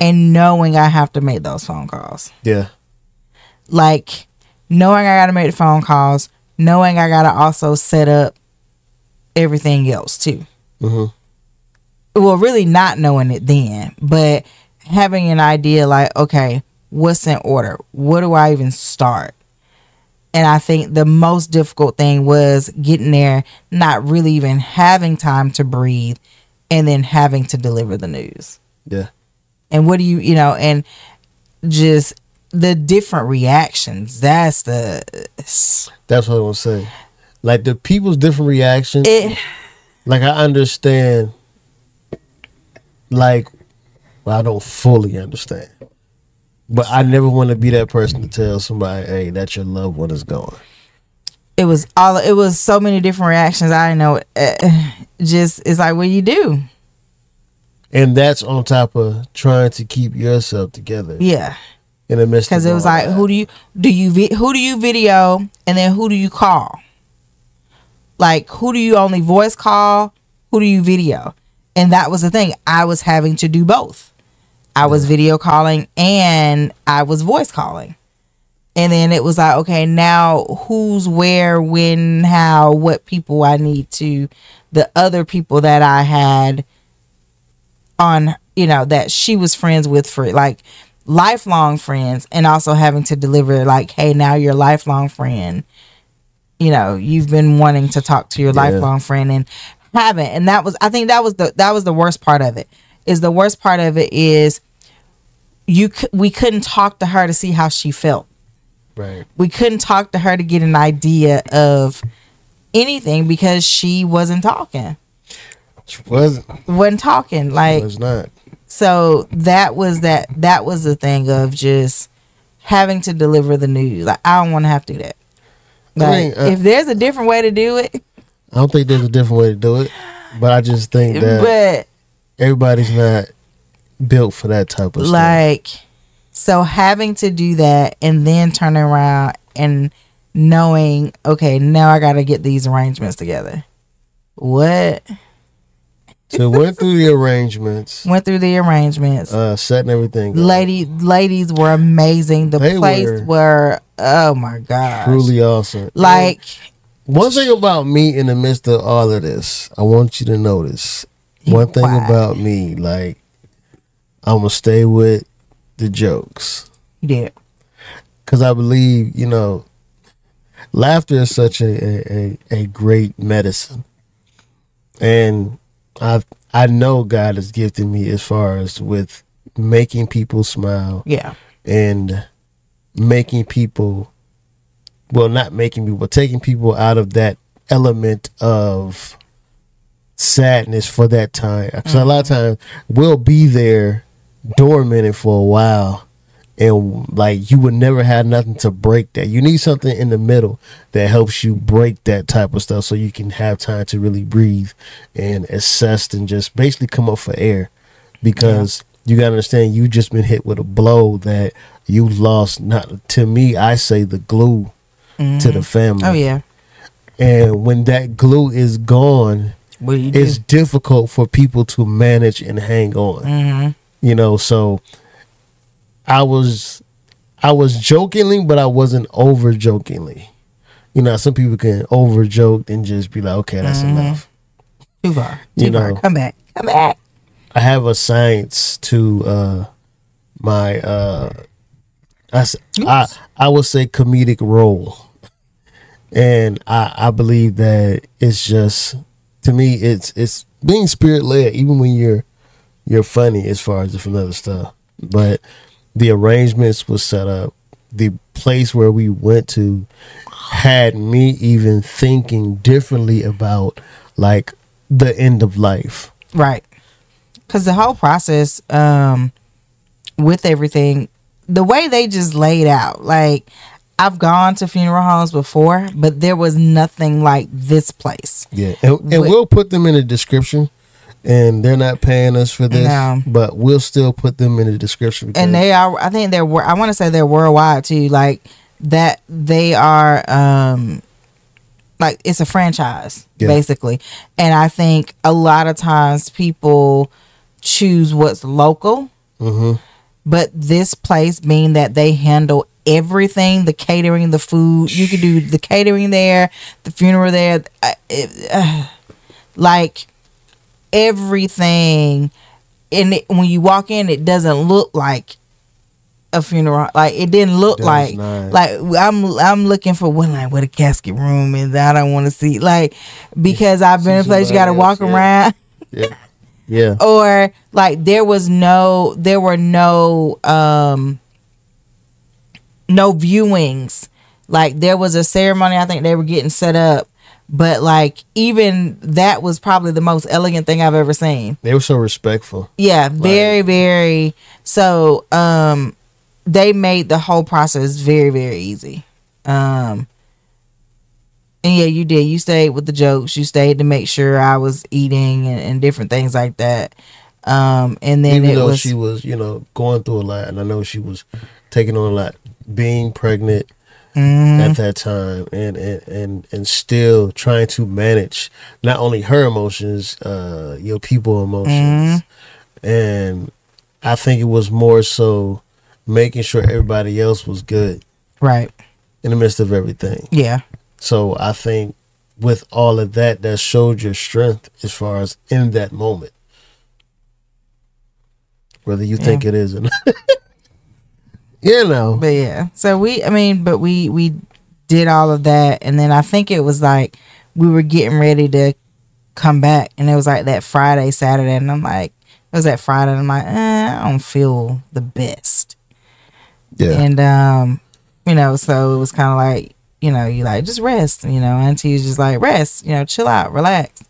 and knowing I have to make those phone calls. yeah, Like knowing I got to make the phone calls, knowing I got to also set up everything else too. hmm well really not knowing it then but having an idea like okay what's in order? What do i even start? And i think the most difficult thing was getting there not really even having time to breathe and then having to deliver the news. Yeah, and what do you you know and just the different reactions. That's the that's what I was to say. Like the people's different reactions, it like I understand, like, well, I don't fully understand, but I never want to be that person to tell somebody, "Hey, that your loved one is gone." it was all it was so many different reactions i didn't know uh, just it's like what do you do And that's on top of trying to keep yourself together yeah in the midst. because it was like that. who do you do you vi- who do you video and then who do you call like who do you only voice call? Who do you video? And that was the thing. I was having to do both. I was video calling and i was voice calling. And then it was like okay now who's where when how what people i need to the other people that i had on you know that she was friends with for like lifelong friends and also having to deliver like hey now your lifelong friend you know you've been wanting to talk to your Yeah. lifelong friend and haven't, and that was I think that was the that was the worst part of it. Is the worst part of it is you we couldn't talk to her to see how she felt. Right. We couldn't talk to her to get an idea of anything because she wasn't talking. She wasn't. wasn't talking like was not. so that was that that was the thing of just having to deliver the news like i don't want to have to do that like uh, if there's a different way to do it I don't think there's a different way to do it, but I just think that but everybody's not built for that type of stuff. like so having to do that and then turning around and knowing okay now i gotta get these arrangements together what So went through the arrangements, went through the arrangements uh, setting everything. up. lady ladies were amazing the They place were. were oh my god truly awesome. like One thing about me in the midst of all of this, I want you to notice one thing Why? about me, like I'm gonna stay with the jokes. Did. Because I believe you know laughter is such a, a, a, a great medicine, and I I know God has gifted me as far as with making people smile yeah. and making people well not making people but taking people out of that element of sadness for that time. Because a lot of mm-hmm. times we'll be there dormant for a while and like you would never have nothing to break that. You need something in the middle that helps you break that type of stuff so you can have time to really breathe and assess and just basically come up for air. Because you gotta understand you just been hit with a blow that you lost. Not to me i say the glue to the family. Oh yeah. And when that glue is gone what do? it's difficult for people to manage and hang on. Mm-hmm. you know so i was i was jokingly but i wasn't over jokingly. You know some people can over joke and just be like okay that's Mm-hmm. enough. Too far. You too far. know. come back. Come back. I have a science to uh my uh I, I I would say comedic role. And I I believe that it's just to me it's it's being spirit led even when you're you're funny as far as different other stuff. But the arrangements was set up. The place where we went to had me even thinking differently about like the end of life. right because the whole process um with everything the way they just laid out like i've gone to funeral homes before but there was nothing like this place Yeah, and, and But- we'll put them in the description. And they're not paying us for this, No. but we'll still put them in the description. and they are i think they're, I want to say they're worldwide too like that they are um like it's a franchise Yeah. basically and i think a lot of times people choose what's local Mhm. But this place being that they handle everything the catering the food. You could do the catering there the funeral there. Uh, it, uh, like everything. And it, when you walk in it doesn't look like a funeral. Like it didn't look like like i'm i'm looking for one like what a casket room is i don't want to see. Like because i've been in a place you got to walk yeah. around. Yeah, yeah, or like there was no there were no um no viewings. Like there was a ceremony i think they were getting set up. But like even that was probably the most elegant thing i've ever seen. They were so respectful. yeah very very. So um they made the whole process very very easy. Um and yeah you did. You stayed with the jokes. You stayed to make sure i was eating and, and different things like that. Um and then Even it though was she was, you know, going through a lot, and I know she was taking on a lot, being pregnant Mhm. at that time, and and and and still trying to manage not only her emotions, uh, your people emotions, and I think it was more so making sure everybody else was good right. in the midst of everything. yeah So I think with all of that, that showed your strength as far as in that moment. Whether you think it is or not. you know. but yeah so we i mean but we we did all of that and then i think it was like we were getting ready to come back, and it was like that Friday, Saturday, and I'm like, it was that Friday, and I'm like, eh, I don't feel the best. Yeah. And um, you know, so it was kind of like, you know, you like just rest, you know. Auntie was just like rest, you know, chill out, relax.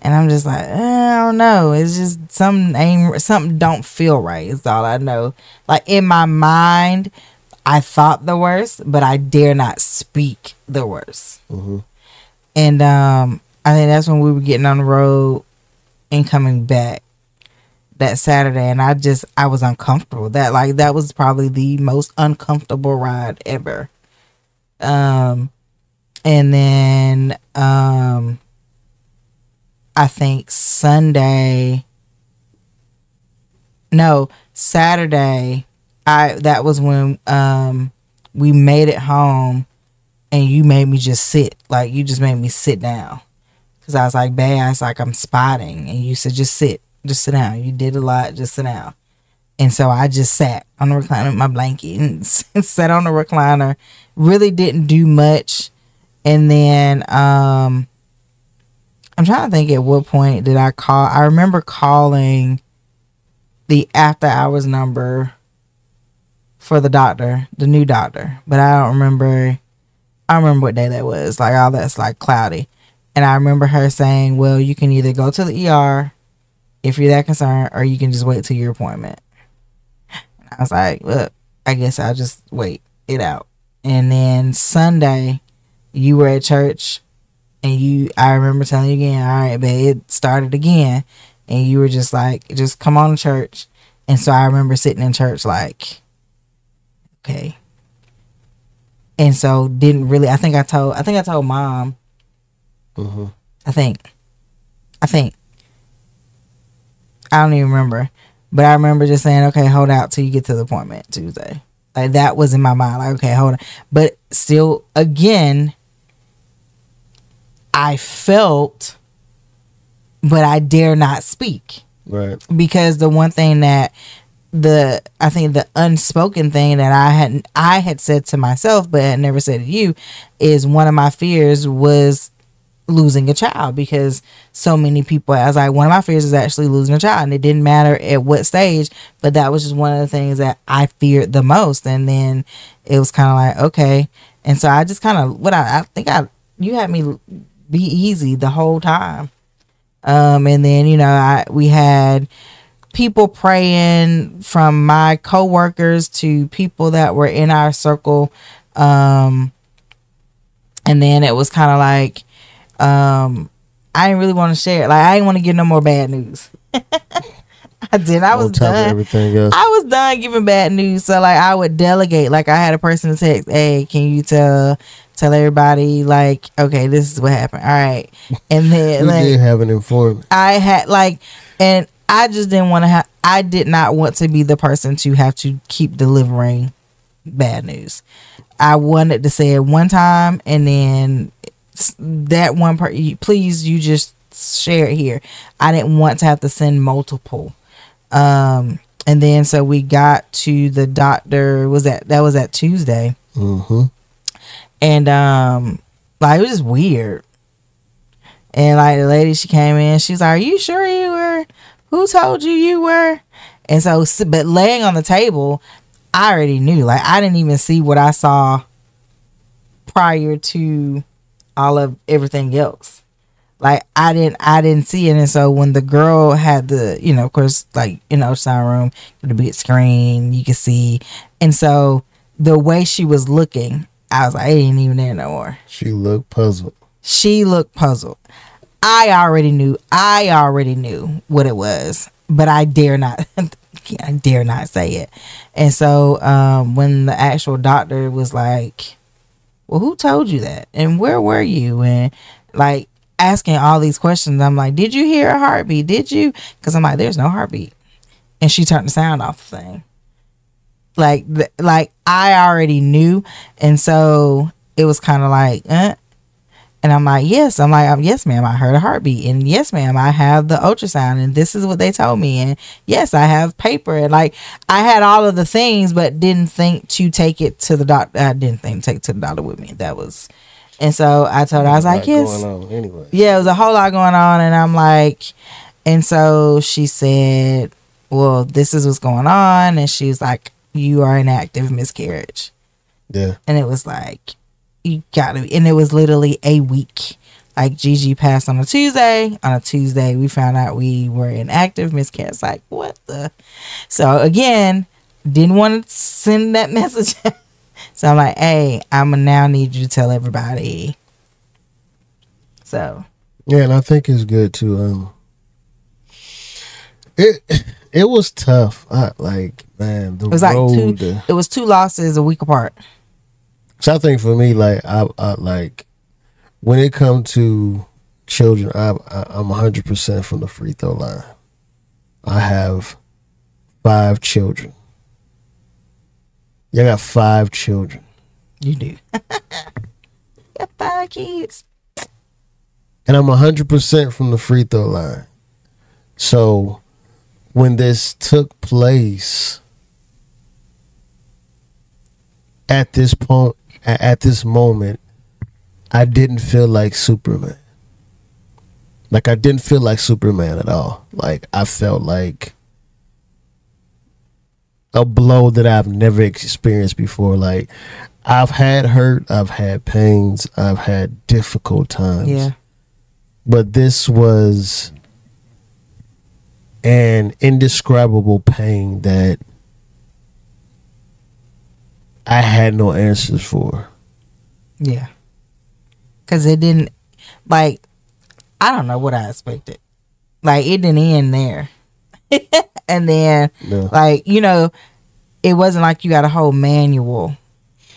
And I'm just like, eh, I don't know. It's just some ain't something don't feel right. Is all I know. Like in my mind, I thought the worst, but I dare not speak the worst. Mhm. And um, I think that's when we were getting on the road and coming back that Saturday, and I just I was uncomfortable. That like that was probably the most uncomfortable ride ever. Um, and then um, I think Sunday. No, Saturday. I that was when um we made it home, and you made me just sit. Like you just made me sit down, cause I was like, "Babe, like I'm spotting," and you said, "Just sit, just sit down." You did a lot, just sit down. And so I just sat on the recliner with my blanket and sat on the recliner. Really didn't do much. And then um I'm trying to think at what point did I call I remember calling the after hours number for the doctor, the new doctor. But I don't remember I remember what day that was. Like all that's like cloudy. And I remember her saying, Well, you can either go to the ER if you're that concerned, or you can just wait till your appointment. I was like, look, I guess I'll just wait it out. And then Sunday, you were at church, and you, I remember telling you again, all right, babe, it started again. And you were just like, just come on to church. And so I remember sitting in church like, okay. And so didn't really, I think I told, I think I told mom, Mhm. I think, I think, I don't even remember. But I remember just saying, okay, hold out till you get to the appointment Tuesday. Like that was in my mind. Like, okay, hold on. But still, again, I felt, but I dare not speak Right. because the one thing that the I think the unspoken thing that I had I had said to myself but had never said to you is one of my fears was losing a child because so many people as I one of my fears is actually losing a child and it didn't matter at what stage but that was just one of the things that I feared the most and then it was kind of like okay. And so I just kind of what I, I think I you had me be easy the whole time. Um and then you know I we had people praying from my coworkers to people that were in our circle um and then it was kind of like um I didn't really want to share it. Like I didn't want to get no more bad news. I did. I was On top of done. everything else. I was done giving bad news. So like I would delegate. Like I had a person to text, hey, can you tell tell everybody like, okay, this is what happened. All right. And then we like did have an informant. I had like, and I just didn't want to have. I did not want to be the person to have to keep delivering bad news. I wanted to say it one time, and then that one part. Please, you just share it here. I didn't want to have to send multiple. Um, and then so we got to the doctor. Was that that was that Tuesday? Mm-hmm. and um like it was just weird and like the lady she came in she was like are you sure you were who told you you were and so but laying on the table i already knew like i didn't even see what i saw prior to all of everything else like i didn't i didn't see it and so when the girl had the you know of course like in the ultrasound room the big screen you could see and so the way she was looking i was like it ain't even there no more She looked puzzled. she looked puzzled. I already knew. I already knew what it was, but I dare not. I dare not say it. And so um, when the actual doctor was like, "Well, who told you that? And where were you?" and like asking all these questions, I'm like, "Did you hear a heartbeat? Did you?" Because I'm like, "There's no heartbeat," and she turned the sound off the thing. Like, like I already knew, and so it was kind of like, eh. And I'm like, yes. I'm like, um, yes, ma'am. I heard a heartbeat, and yes, ma'am. I have the ultrasound, and this is what they told me, and yes, I have paper, and like I had all of the things, but didn't think to take it to the doctor. I didn't think to take it to the doctor with me. That was, And so I told her, I was like, yes. going on anyway. Yeah, it was a whole lot going on. And I'm like, and so she said, well, this is what's going on. And she was like, you are an active miscarriage. Yeah. And it was like, you gotta be. And it was literally a week. Like Gigi passed on a Tuesday. On a Tuesday, we found out we were in active miscarriage. Like, what the? So again, didn't want to send that message. so I'm like, hey, I'm gonna now need you to tell everybody. So Yeah, and I think it's good to um it it was tough. I like man, the it was like two. It was two losses a week apart. So I think for me, like I, I like when it comes to children, I, I I'm hundred percent from the free throw line. I have five children. Yeah, I got five children. You do. Got five kids. and I'm 100% from the free throw line. So when this took place at this point a- at this moment I didn't feel like Superman. Like I didn't feel like Superman at all. Like I felt like a blow that I've never experienced before. Like I've had hurt, I've had pains, I've had difficult times Yeah. but this was an indescribable pain that I had no answers for. Yeah. Cause it didn't like I don't know what I expected. Like it didn't end there. and then No. like, you know, it wasn't like you got a whole manual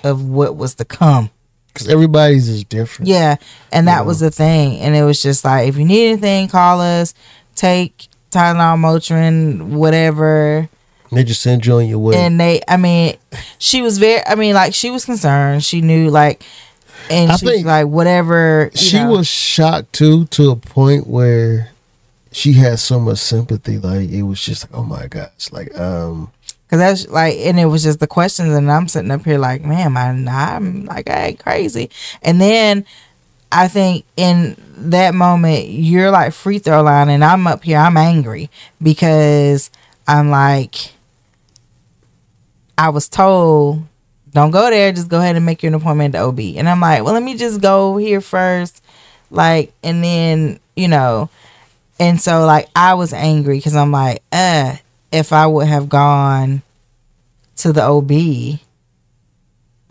of what was to come. Because everybody's is different. Yeah. And that was the thing. And it was just like if you need anything, call us, take Tylenol, Motrin, whatever. They just send you on your way. and they i mean she was very i mean like she was concerned she knew like and I she was think like whatever she know. was shocked too to a point where she had so much sympathy. Like it was just like, oh my gosh. Like, um, Cause that's like, and it was just the questions, and I'm sitting up here like, man, I'm, I'm like, I ain't crazy. And then I think in that moment, you're like free throw line, and I'm up here, I'm angry because I'm like, I was told, don't go there, just go ahead and make your appointment at the OB. And I'm like, well, let me just go here first, like, and then you know, and so like I was angry because I'm like, uh, if I would have gone to the OB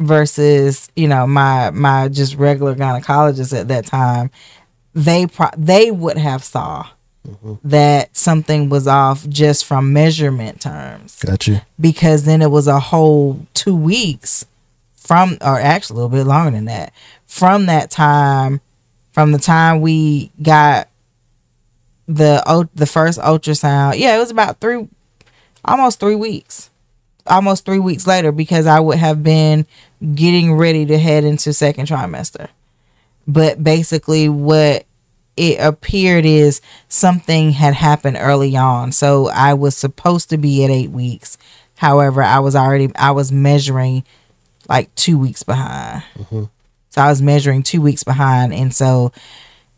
versus you know my my just regular gynecologist at that time, they pro- they would have saw that something was off just from measurement terms. Gotcha. because then it was a whole two weeks from or actually a little bit longer than that from that time from the time we got the the first ultrasound. Yeah it was about three almost three weeks. Almost three weeks later because i would have been getting ready to head into second trimester. But basically what it appeared is something had happened early on. So i was supposed to be at eight weeks. However i was already i was measuring like two weeks behind. So i was measuring two weeks behind and so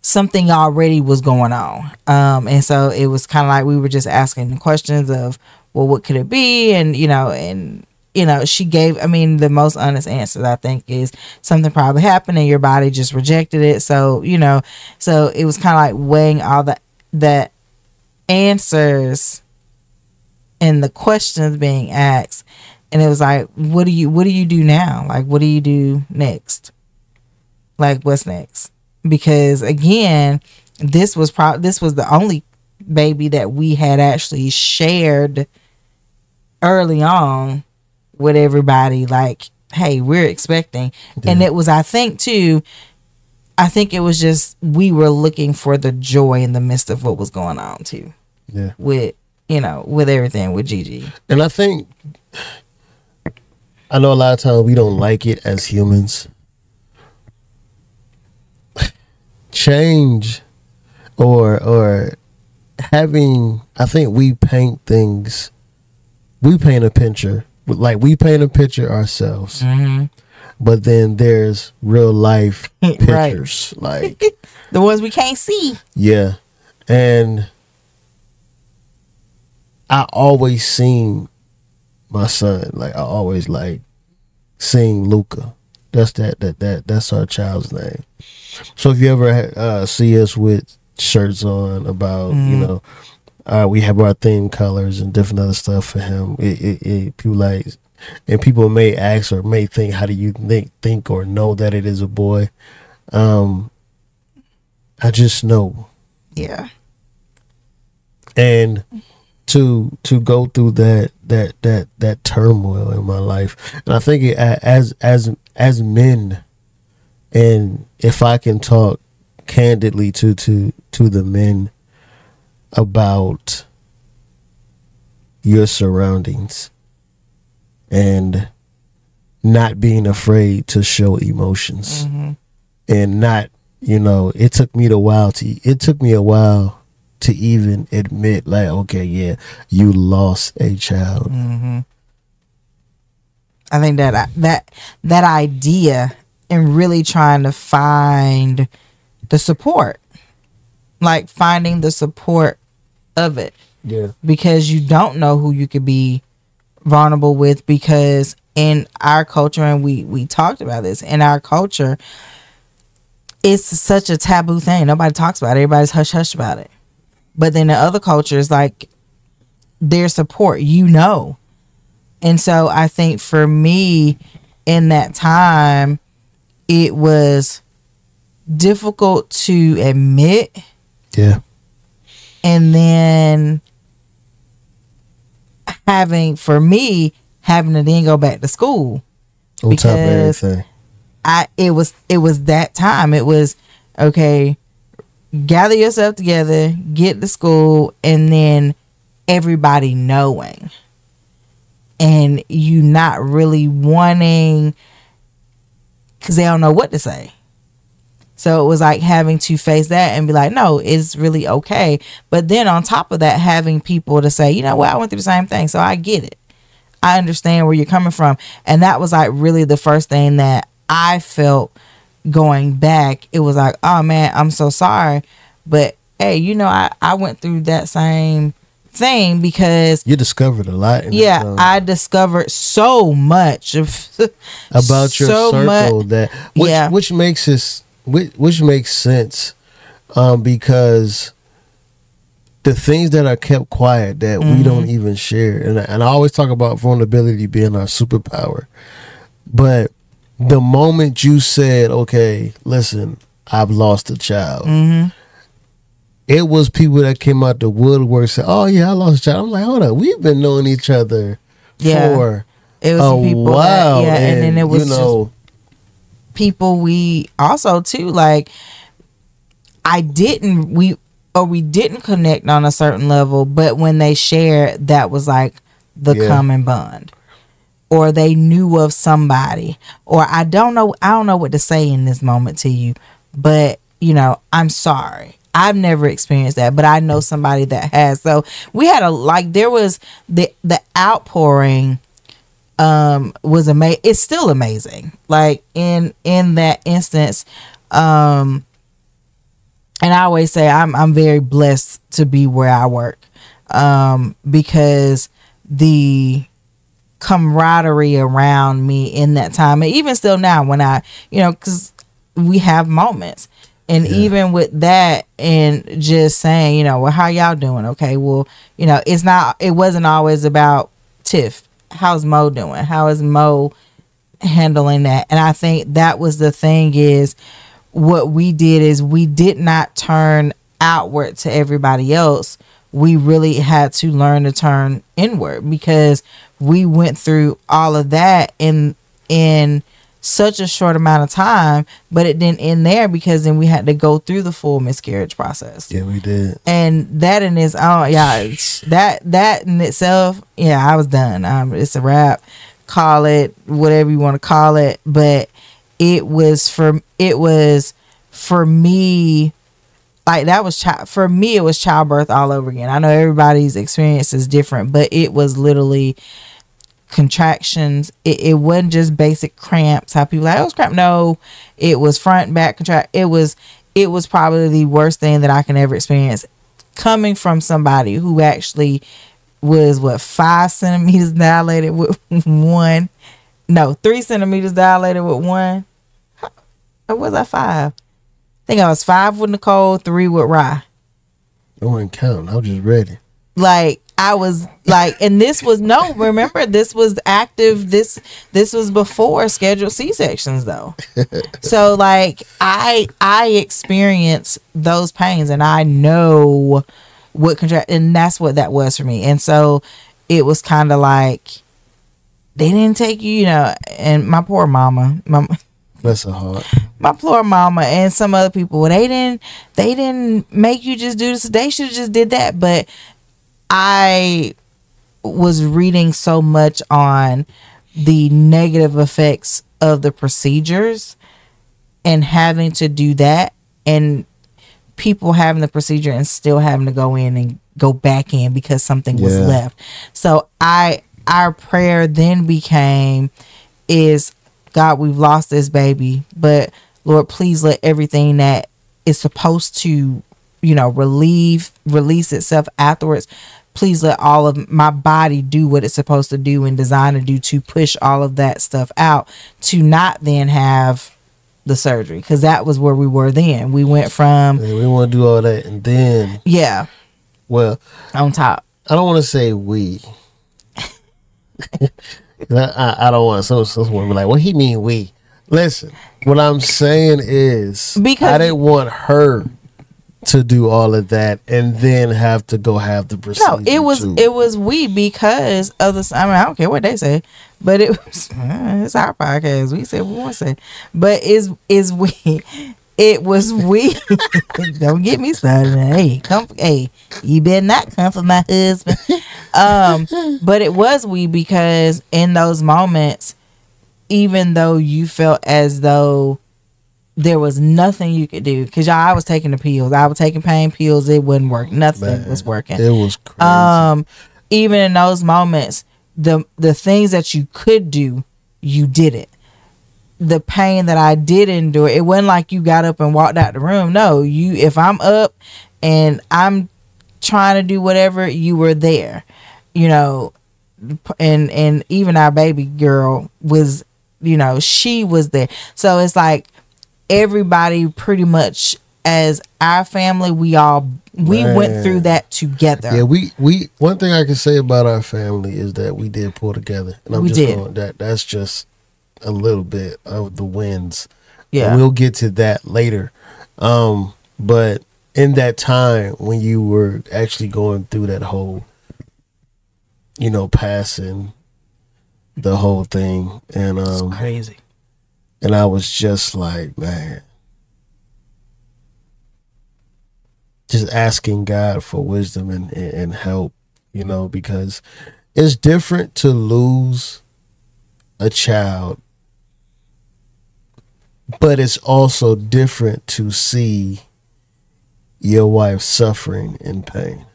something already was going on. Um and so it was kind of like we were just asking questions of well what could it be? And you know and you know she gave i mean the most honest answer i think is something probably happened and your body just rejected it. So you know so it was kind of like weighing all the the answers and the questions being asked. And it was like what do you what do you do now? Like what do you do next? Like what's next? Because again this was pro this was the only baby that we had actually shared early on with everybody like hey we're expecting and it was i think too i think it was just we were looking for the joy in the midst of what was going on too Yeah. with you know with everything with gigi And I think I know a lot of times we don't like it as humans. Change or or having I think we paint things we paint a picture like we paint a picture ourselves mm-hmm. but then there's real life Right. pictures. Like the ones we can't see. Yeah. And I always seen my son. Like I always like seeing Luca. That's that that that that's our child's name. So if you ever uh, see us with shirts on about you know, uh, we have our theme colors and different other stuff for him. It, it, it people like, and people may ask or may think, how do you think think or know that it is a boy? Um, I just know Yeah. and to to go through that that that that turmoil in my life and i think it, as as as men and if i can talk candidly to to to the men about your surroundings and not being afraid to show emotions. Mm-hmm. And not you know it took me a while to it took me a while to even admit like okay yeah you lost a child. Mm-hmm. I think that uh, that that idea and really trying to find the support, like finding the support of it, yeah because you don't know who you could be vulnerable with. Because in our culture, and we we talked about this in our culture, it's such a taboo thing. Nobody talks about it. Everybody's hush hush about it. But then the other cultures, like their support, you know. And so I think for me in that time, it was difficult to admit. yeah And then having, for me, having to then go back to school. on Because- everything I it was it was that time. It was okay, gather yourself together, get to school, and then everybody knowing. And you not really wanting because they don't know what to say. So it was like having to face that and be like, no, it's really okay. But then on top of that, having people to say, you know what, I went through the same thing, so I get it. I understand where you're coming from. And that was like really the first thing that I felt going back. It was like, oh man, I'm so sorry. But hey, you know, I, I went through that same thing because you discovered a lot yeah, I discovered so much of about your so circle much- that which Yeah. which makes this which, which makes sense um because the things that are kept quiet that we Mm-hmm. don't even share and, I- and I always talk about vulnerability being our superpower but the moment you said okay listen I've lost a child Mm-hmm. it was people that came out the woodwork said oh yeah I lost a child I'm like hold on we've been knowing each other Yeah. for it was a people that- while yeah, and, then it was you just know people we also too like I didn't we or we didn't connect on a certain level, but when they shared that was like the Yeah. common bond. Or they knew of somebody. Or I don't know I don't know what to say in this moment to you, but you know, I'm sorry. I've never experienced that, but I know somebody that has. So we had a like there was the the outpouring um was amazing it's still amazing. Like in in that instance um and i always say i'm i'm very blessed to be where i work um because the camaraderie around me in that time and even still now when i you know because we have moments. And even with that and just saying you know well how y'all doing? Okay well you know it's not it wasn't always about tiff how's mo doing? How is mo handling that? And i think that was the thing is what we did is we did not turn outward to everybody else. We really had to learn to turn inward because we went through all of that in in such a short amount of time but it didn't end there because then we had to go through the full miscarriage process. Yeah we did. And that in its own yeah that that in itself yeah i was done. Um it's a wrap. Call it whatever you want to call it but it was for it was for me like that was child for me it was childbirth all over again. I know everybody's experience is different but it was literally contractions. It, it wasn't just basic cramps. How people like, oh, it was cramp. No, it was front back contract. It was it was probably the worst thing that I can ever experience coming from somebody who actually was what five centimeters dilated with one, no, three centimeters dilated with one. Or was I five? I think I was five with Nicole, three with Rye. I wasn't counting. I was just ready. Like I was like, and this was no. Remember, this was active. This this was before scheduled C sections, though. so like, I I experience those pains, and I know what contract, and that's what that was for me. And so it was kind of like they didn't take you, you know. And my poor mama, my Bless her heart. my poor mama and some other people they didn't they didn't make you just do this they should have just did that but i was reading so much on the negative effects of the procedures and having to do that and people having the procedure and still having to go in and go back in because something was left so i our prayer then became is God, we've lost this baby, but Lord, please let everything that is supposed to, you know, relieve, release itself afterwards. Please let all of my body do what it's supposed to do and design to do to push all of that stuff out to not then have the surgery because that was where we were then. We went from, we want to do all that, and then, yeah, well, on top. I don't want to say we. I, I, I don't want some someone be like, "What he mean we?" Listen, what I'm saying is Because- I didn't want her to do all of that and then have to go have the procedure. No, it was too. it was we because of the. I mean, I don't care what they say, but it was it's our podcast. We said we want to say, but is is we. It was we. don't get me started. Hey, come. Hey, you better not come for my husband. Um, but it was we because in those moments, even though you felt as though there was nothing you could do, because y'all, I was taking the pills, I was taking pain pills, it wouldn't work. Nothing Man, was working. It was crazy. um even in those moments the the things that you could do you did it. The pain that i did endure it wasn't like you got up and walked out the room. No you if i'm up and i'm trying to do whatever you were there you know. And and even our baby girl was you know she was there. So it's like everybody pretty much as our family we all we went through that together yeah, we we one thing I can say about our family is that we did pull together, and I'm We just did. going that that's just a little bit of the wins. yeah We'll get to that later. Um, but in that time when you were actually going through that whole, you know, passing the whole thing, and um, crazy and I was just like, man, just asking God for wisdom and, and, help, you know, because it's different to lose a child, but it's also different to see your wife suffering in pain.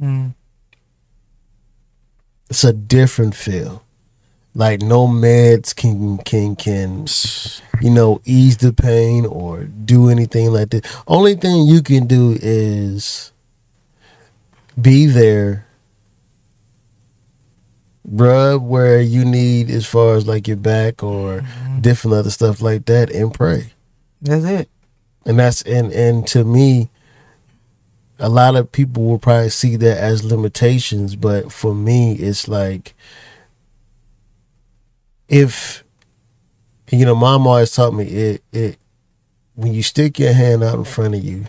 Mm. It's a different feel. Like no meds can can can you know ease the pain or do anything like that. Only thing you can do is be there, rub where you need as far as like your back or mm-hmm. different other stuff like that, and pray. that's it And that's and and to me, a lot of people will probably see that as limitations, but for me, it's like if you know, mom always taught me it it when you stick your hand out in front of you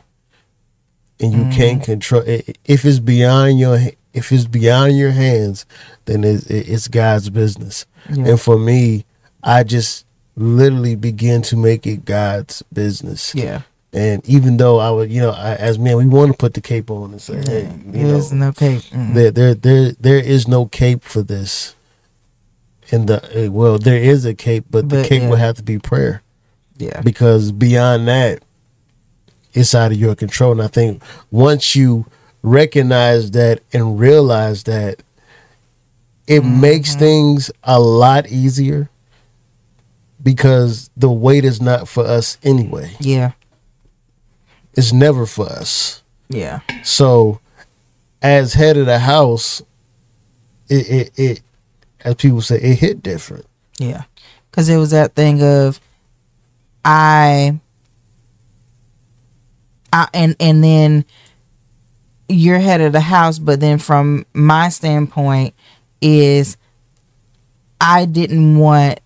and you can't control it, if it's beyond your if it's beyond your hands, then it's, it's God's business. Yeah. And for me, I just literally begin to make it God's business. yeah And even though I would, you know, I, as men, we want to put the cape on and say, hey, you there's know, no cake Mm. there, there, there, there is no cape for this. And the uh, well, there is a cape, but, the But, cape yeah. would have to be prayer yeah because beyond that, it's out of your control. And I think once you recognize that and realize that, it makes things a lot easier because the weight is not for us anyway. Yeah. It's never for us. Yeah. So, as head of the house, it it, it as people say, it hit different. Yeah. Cause it was that thing of I I and and then you're head of the house, but then from my standpoint is I didn't want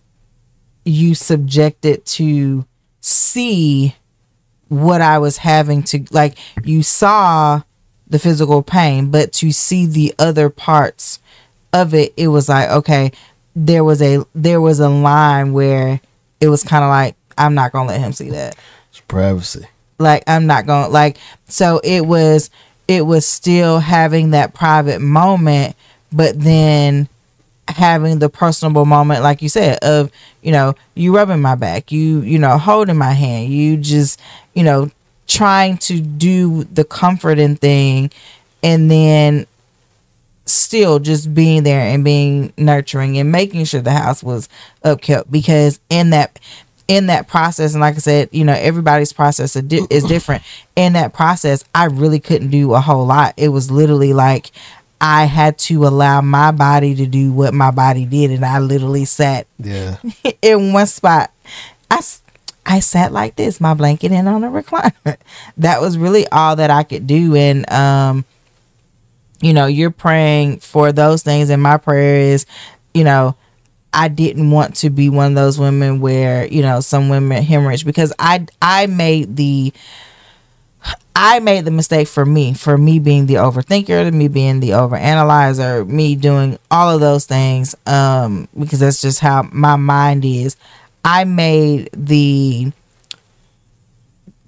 you subjected to see what I was having to like you saw the physical pain, but to see the other parts of it, it was like, okay, there was a there was a line where it was kind of like, I'm not gonna let him see that It's privacy. like i'm not gonna like so it was it was still having that private moment but then having the personable moment like you said of you know you rubbing my back you you know holding my hand you just you know trying to do the comforting thing and then still just being there and being nurturing and making sure the house was upkept because in that in that process and like i said you know everybody's process is different in that process i really couldn't do a whole lot it was literally like i had to allow my body to do what my body did and i literally sat Yeah. in one spot. I, s- I sat like this, my blanket in on a recliner. that was really all that I could do. And, um, you know, you're praying for those things. And my prayer is, you know, I didn't want to be one of those women where, you know, some women hemorrhage because I, I made the, I made the mistake for me, for me being the overthinker, me being the overanalyzer, me doing all of those things, um, because that's just how my mind is. I made the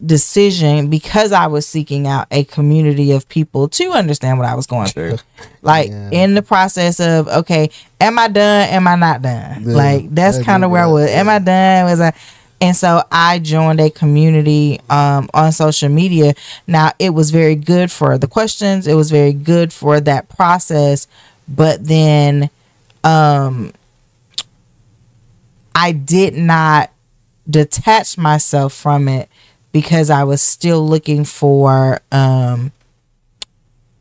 decision because I was seeking out a community of people to understand what I was going through. Like Yeah. in the process of, okay, am I done? Am I not done? Yeah, like that's kind of where I was. Am. I done? Was I? And so I joined a community um, on social media. Now it was very good for the questions. It was very good for that process. But then um, I did not detach myself from it because I was still looking for, um,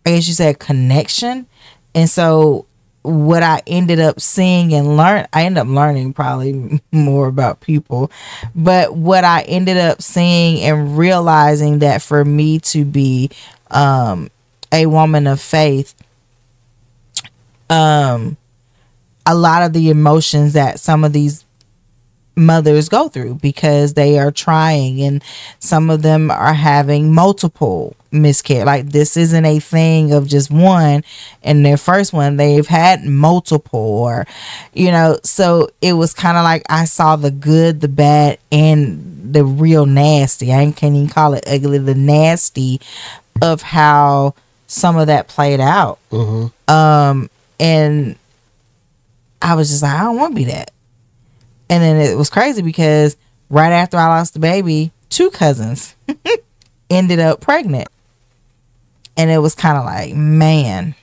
I guess you said connection. And so what I ended up seeing and learn, I ended up learning probably more about people, but what I ended up seeing and realizing that for me to be um, a woman of faith, um, a lot of the emotions that some of these mothers go through because they are trying and some of them are having multiple miscarriage like this isn't a thing of just one. And their first one they've had multiple or you know so it was kind of like i saw the good the bad and the real nasty. I can't even call it ugly the nasty of how some of that played out. Hmm um and i was just like i don't want to be that and then it was crazy because right after i lost the baby two cousins ended up pregnant. And it was kind of like man.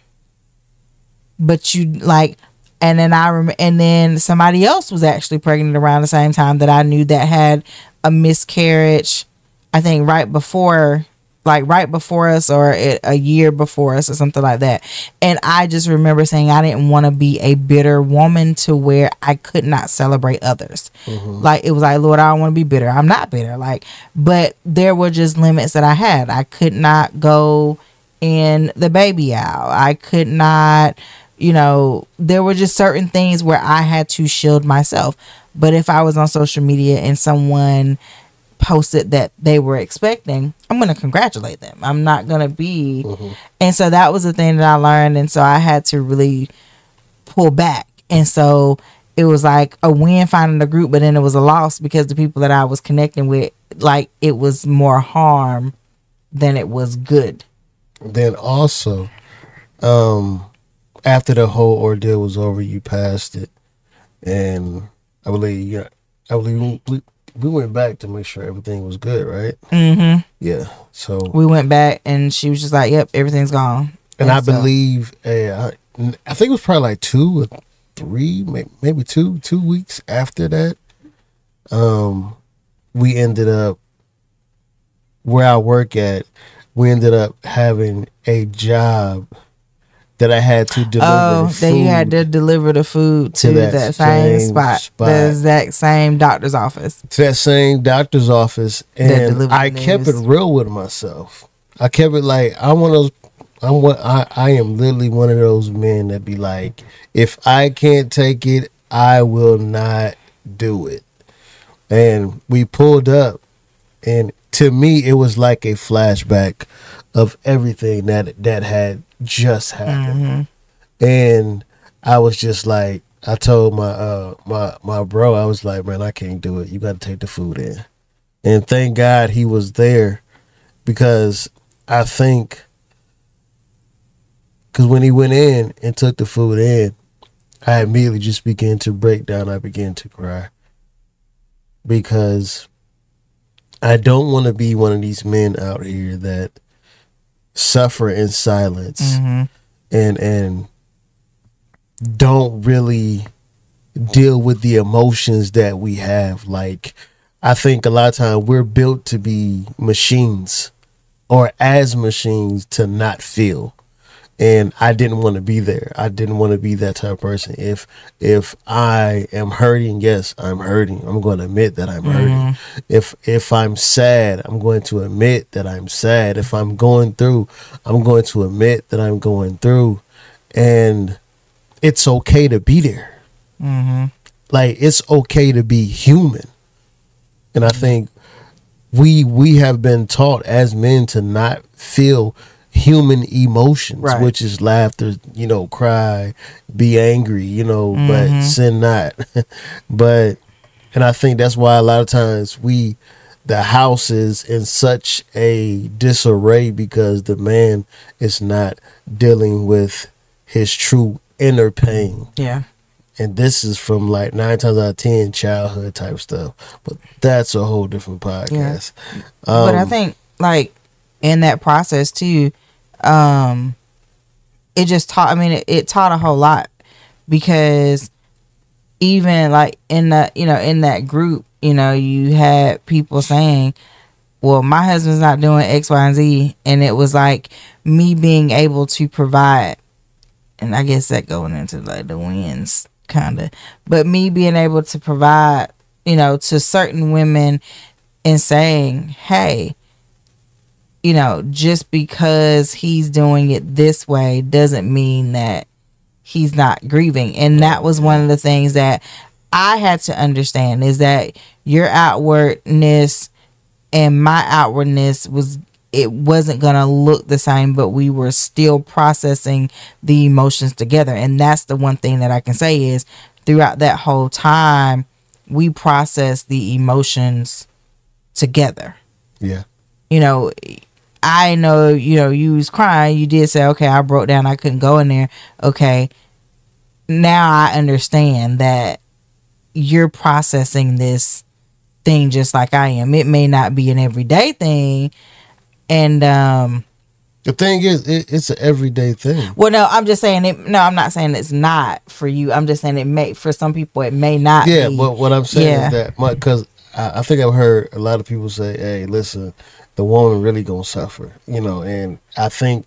But you like and then i remember and then somebody else was actually pregnant around the same time that i knew that had a miscarriage i think right before like right before us or a a year before us or something like that. And i just remember saying i didn't want to be a bitter woman to where i could not celebrate others. Mm-hmm. Like it was like lord i don't want to be bitter. I'm not bitter. Like but there were just limits that i had. I could not go in the baby aisle. I could not you know there were just certain things where i had to shield myself. But if i was on social media and someone posted that they were expecting, I'm going to congratulate them. I'm not going to be. And so that was the thing that I learned. And so I had to really pull back. And so it was like a win finding the group, but then it was a loss because the people that I was connecting with, like it was more harm than it was good. Then also, um, after the whole ordeal was over, you passed it, and I believe yeah, I believe we, we went back to make sure everything was good, right? Mm-hmm. Yeah. So We went back and she was just like, yep, everything's gone. and I so- believe, eh, I, I think it was probably like two or three, maybe two, two weeks after that. Um, we ended up where I work at. We ended up having a job that I had to deliver. Oh, that you had to deliver the food to, to that, that, same, spot, spot, the exact same doctor's office. To that same doctor's office, and I kept it real with myself. I kept it like I'm one of those. I'm what I, I am literally one of those men that be like, if I can't take it, I will not do it. And we pulled up, and to me, it was like a flashback of everything that that had just happened. Mm-hmm. And I was just like, I told my uh my my bro, I was like, man, I can't do it. You got to take the food in. And thank God he was there because I think because when he went in and took the food in, I immediately just began to break down. I began to cry because I don't want to be one of these men out here that suffer in silence mm-hmm. and and don't really deal with the emotions that we have like i think a lot of times we're built to be machines or as machines to not feel and I didn't want to be there. I didn't want to be that type of person. If if I am hurting, yes, I'm hurting. I'm going to admit that I'm hurting. Mm-hmm. If if I'm sad, I'm going to admit that I'm sad. If I'm going through, I'm going to admit that I'm going through, and it's okay to be there. Mm-hmm. Like it's okay to be human, and I think we we have been taught as men to not feel human emotions, right. which is laughter, you know, cry, be angry, you know, mm-hmm. but sin not. but and I think that's why a lot of times we the house is in such a disarray because the man is not dealing with his true inner pain. Yeah. And this is from like nine times out of ten childhood type stuff. But that's a whole different podcast. Yeah. Um, but I um, think like in that process too, um, it just taught. I mean, it, it taught a whole lot because even like in the you know in that group, you know, you had people saying, "Well, my husband's not doing X, Y, and Z," and it was like me being able to provide, and I guess that going into like the wins kind of, but me being able to provide, you know, to certain women and saying, "Hey." You know, just because he's doing it this way doesn't mean that he's not grieving. And that was one of the things that I had to understand is that your outwardness and my outwardness was it wasn't going to look the same but we were still processing the emotions together and that's the one thing that I can say is throughout that whole time we processed the emotions together. Yeah. You know, I know, you know, you was crying. You did say, okay, I broke down. I couldn't go in there. Okay. Now I understand that you're processing this thing just like I am. It may not be an everyday thing. And, um, the thing is, it, it's an everyday thing. Well, no, I'm just saying it. No, I'm not saying it's not for you. I'm just saying it may for some people it may not. Yeah, be. but what I'm saying yeah. is that because I, I think I've heard a lot of people say, "Hey, listen, the woman really gonna suffer, you know. And I think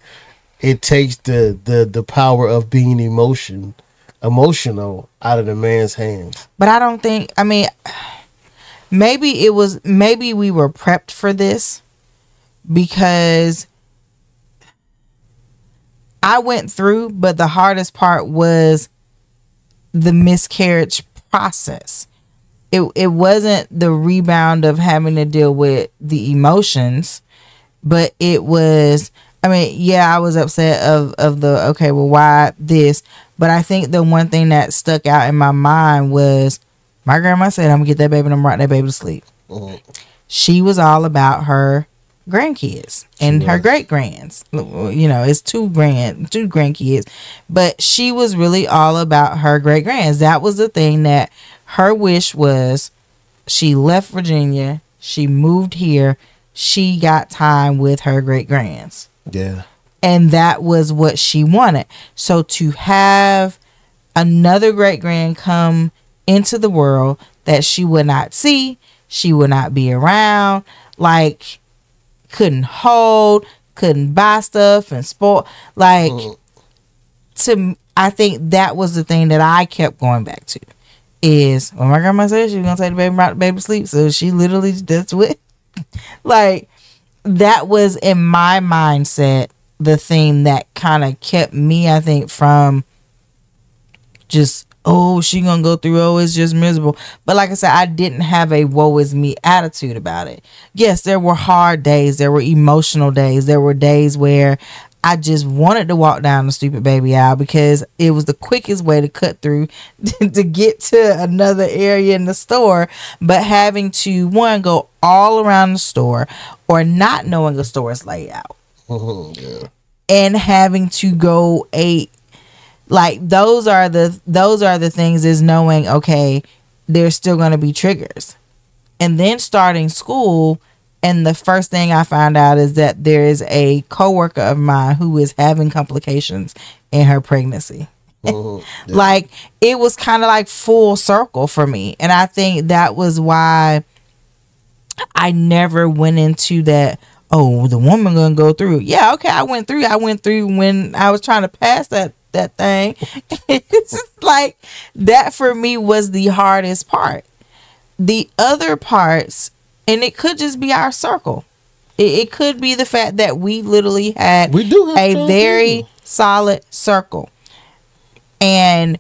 it takes the the the power of being emotion emotional out of the man's hands. But I don't think. I mean, maybe it was. Maybe we were prepped for this because I went through, but the hardest part was the miscarriage process it it wasn't the rebound of having to deal with the emotions, but it was I mean, yeah, I was upset of of the okay, well why this? But I think the one thing that stuck out in my mind was my grandma said, I'm gonna get that baby and I'm rock that baby to sleep. Mm-hmm. She was all about her grandkids and her great grands. You know, it's two grand, two grandkids, but she was really all about her great grands. That was the thing that her wish was she left Virginia, she moved here, she got time with her great grands. Yeah. And that was what she wanted. So to have another great grand come into the world that she would not see, she would not be around, like couldn't hold, couldn't buy stuff and sport like to I think that was the thing that I kept going back to is when my grandma said she was gonna take the baby the baby to sleep so she literally that's what like that was in my mindset the thing that kind of kept me I think from just oh she gonna go through oh it's just miserable. But like i said i didn't have a woe is me attitude about it. Yes there were hard days there were emotional days there were days where i just wanted to walk down the stupid baby aisle because it was the quickest way to cut through to get to another area in the store. But having to one go all around the store or not knowing the store's layout. Oh, yeah. and having to go a like those are the those are the things is knowing okay there's still going to be triggers. And then starting school and the first thing i found out is that there is a coworker of mine who is having complications in her pregnancy. Yeah. like it was kind of like full circle for me. And i think that was why i never went into that oh the woman gonna go through. Yeah okay i went through. I went through when i was trying to pass that that thing. It's like that for me was the hardest part. The other parts and it could just be our circle. It, it could be the fact that we literally had We do a very solid circle. And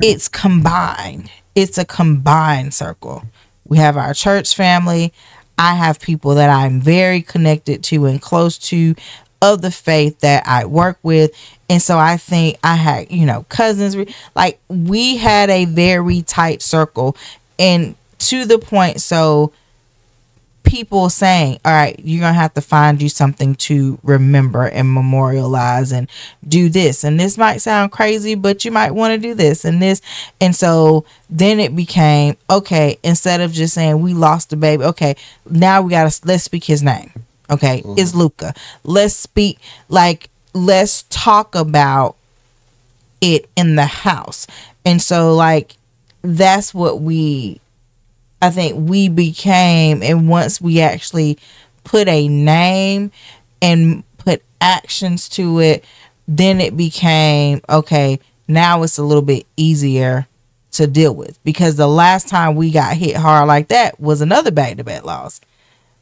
it's combined. It's a combined circle. We have our church family. I have people that i'm very connected to and close to of the faith that i work with. And so i think i had you know cousins. Like we had a very tight circle. And to the point so people saying, all right, you're going to have to find you something to remember and memorialize and do this. And this might sound crazy, but you might want to do this and this. And so then it became, okay, instead of just saying we lost the baby, okay, now we got to, let's speak his name. Okay, mm-hmm. it's Luca. Let's speak, like, let's talk about it in the house. And so, like, that's what we I think we became, and once we actually put a name and put actions to it, then it became okay. Now it's a little bit easier to deal with because the last time we got hit hard like that was another back to back loss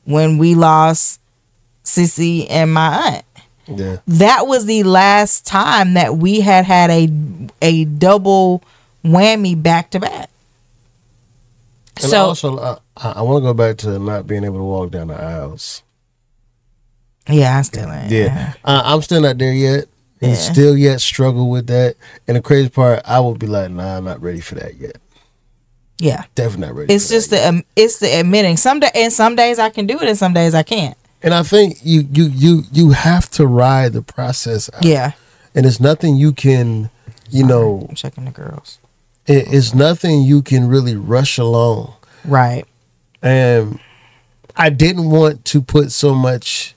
when we lost Sissy and my aunt Yeah. that was the last time that we had had a a double whammy back to back. And So also, I, I want to go back to not being able to walk down the aisles. yeah, I still ain't. Yeah, uh, I'm still not there yet, and Yeah. still yet struggle with that. And the crazy part, I would be like, Nah, I'm not ready for that yet. yeah. Definitely not ready. It's just that the um, it's the admitting. Some day and some days I can do it, and some days I can't. And I think you you you you have to ride the process out. Yeah, And it's nothing you can, you know, I'm checking the girls. It, it's nothing you can really rush along. Right. And I didn't want to put so much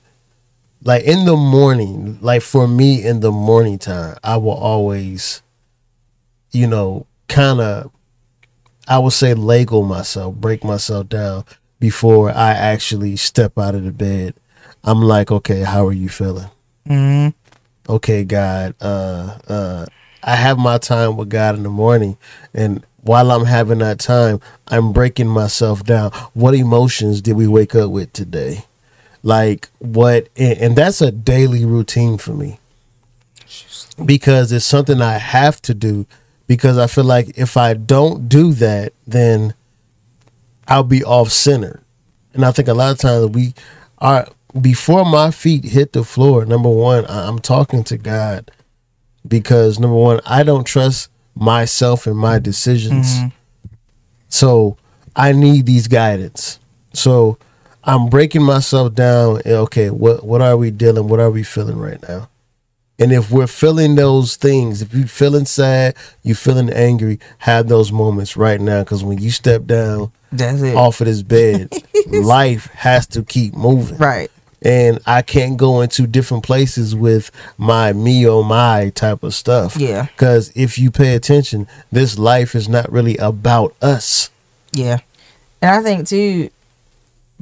like in the morning, like for me in the morning time, I will always, you know, kind of, I would say Lego myself, break myself down before I actually step out of the bed. I'm like, okay, how are you feeling? Mm, okay, God, uh, uh, I have my time with God in the morning, and while I'm having that time, I'm breaking myself down. What emotions did we wake up with today? Like what, and, that's a daily routine for me because it's something I have to do. Because I feel like if I don't do that, then I'll be off center. And I think a lot of times we are before my feet hit the floor. Number one, I'm talking to God because number one, I don't trust myself and my decisions. Mm-hmm. So I need these guidance. So I'm breaking myself down. Eh, okay, what what are we dealing? What are we feeling right now? And if we're feeling those things, if you're feeling sad, you're feeling angry, have those moments right now. Because when you step down that's it. off of this bed, life has to keep moving. Right. And I can't go into different places with my me oh my type of stuff. Yeah. Because if you pay attention, this life is not really about us. Yeah. And I think too,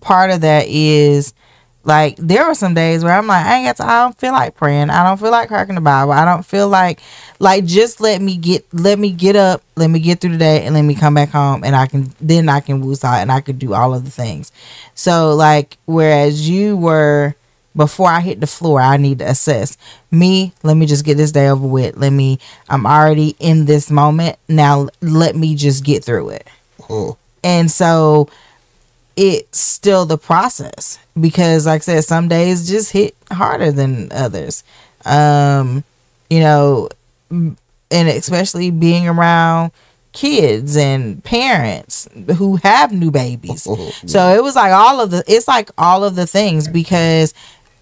part of that is like there were some days where I'm like, I ain't got to, I don't feel like praying. I don't feel like cracking the Bible. I don't feel like like just let me get let me get up, let me get through the day and let me come back home and I can then I can woos out and I could do all of the things. So like whereas you were before I hit the floor, I need to assess me. Let me just get this day over with. Let me, I'm already in this moment. Now, let me just get through it. Oh. And so it's still the process because like I said, some days just hit harder than others. Um, you know, and especially being around kids and parents who have new babies. So it was like all of the it's like all of the things because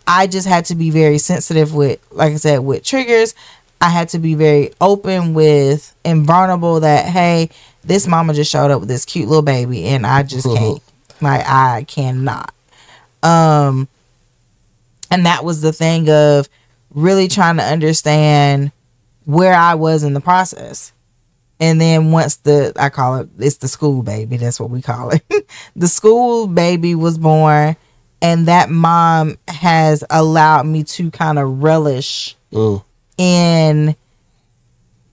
I just had to be very sensitive with like I said with triggers. I had to be very open with and vulnerable that hey, this mama just showed up with this cute little baby and I just can't. Like I cannot. Um and that was the thing of really trying to understand where I was in the process. And then once the I call it it's the school baby, that's what we call it. the school baby was born and that mom has allowed me to kind of relish Mm. in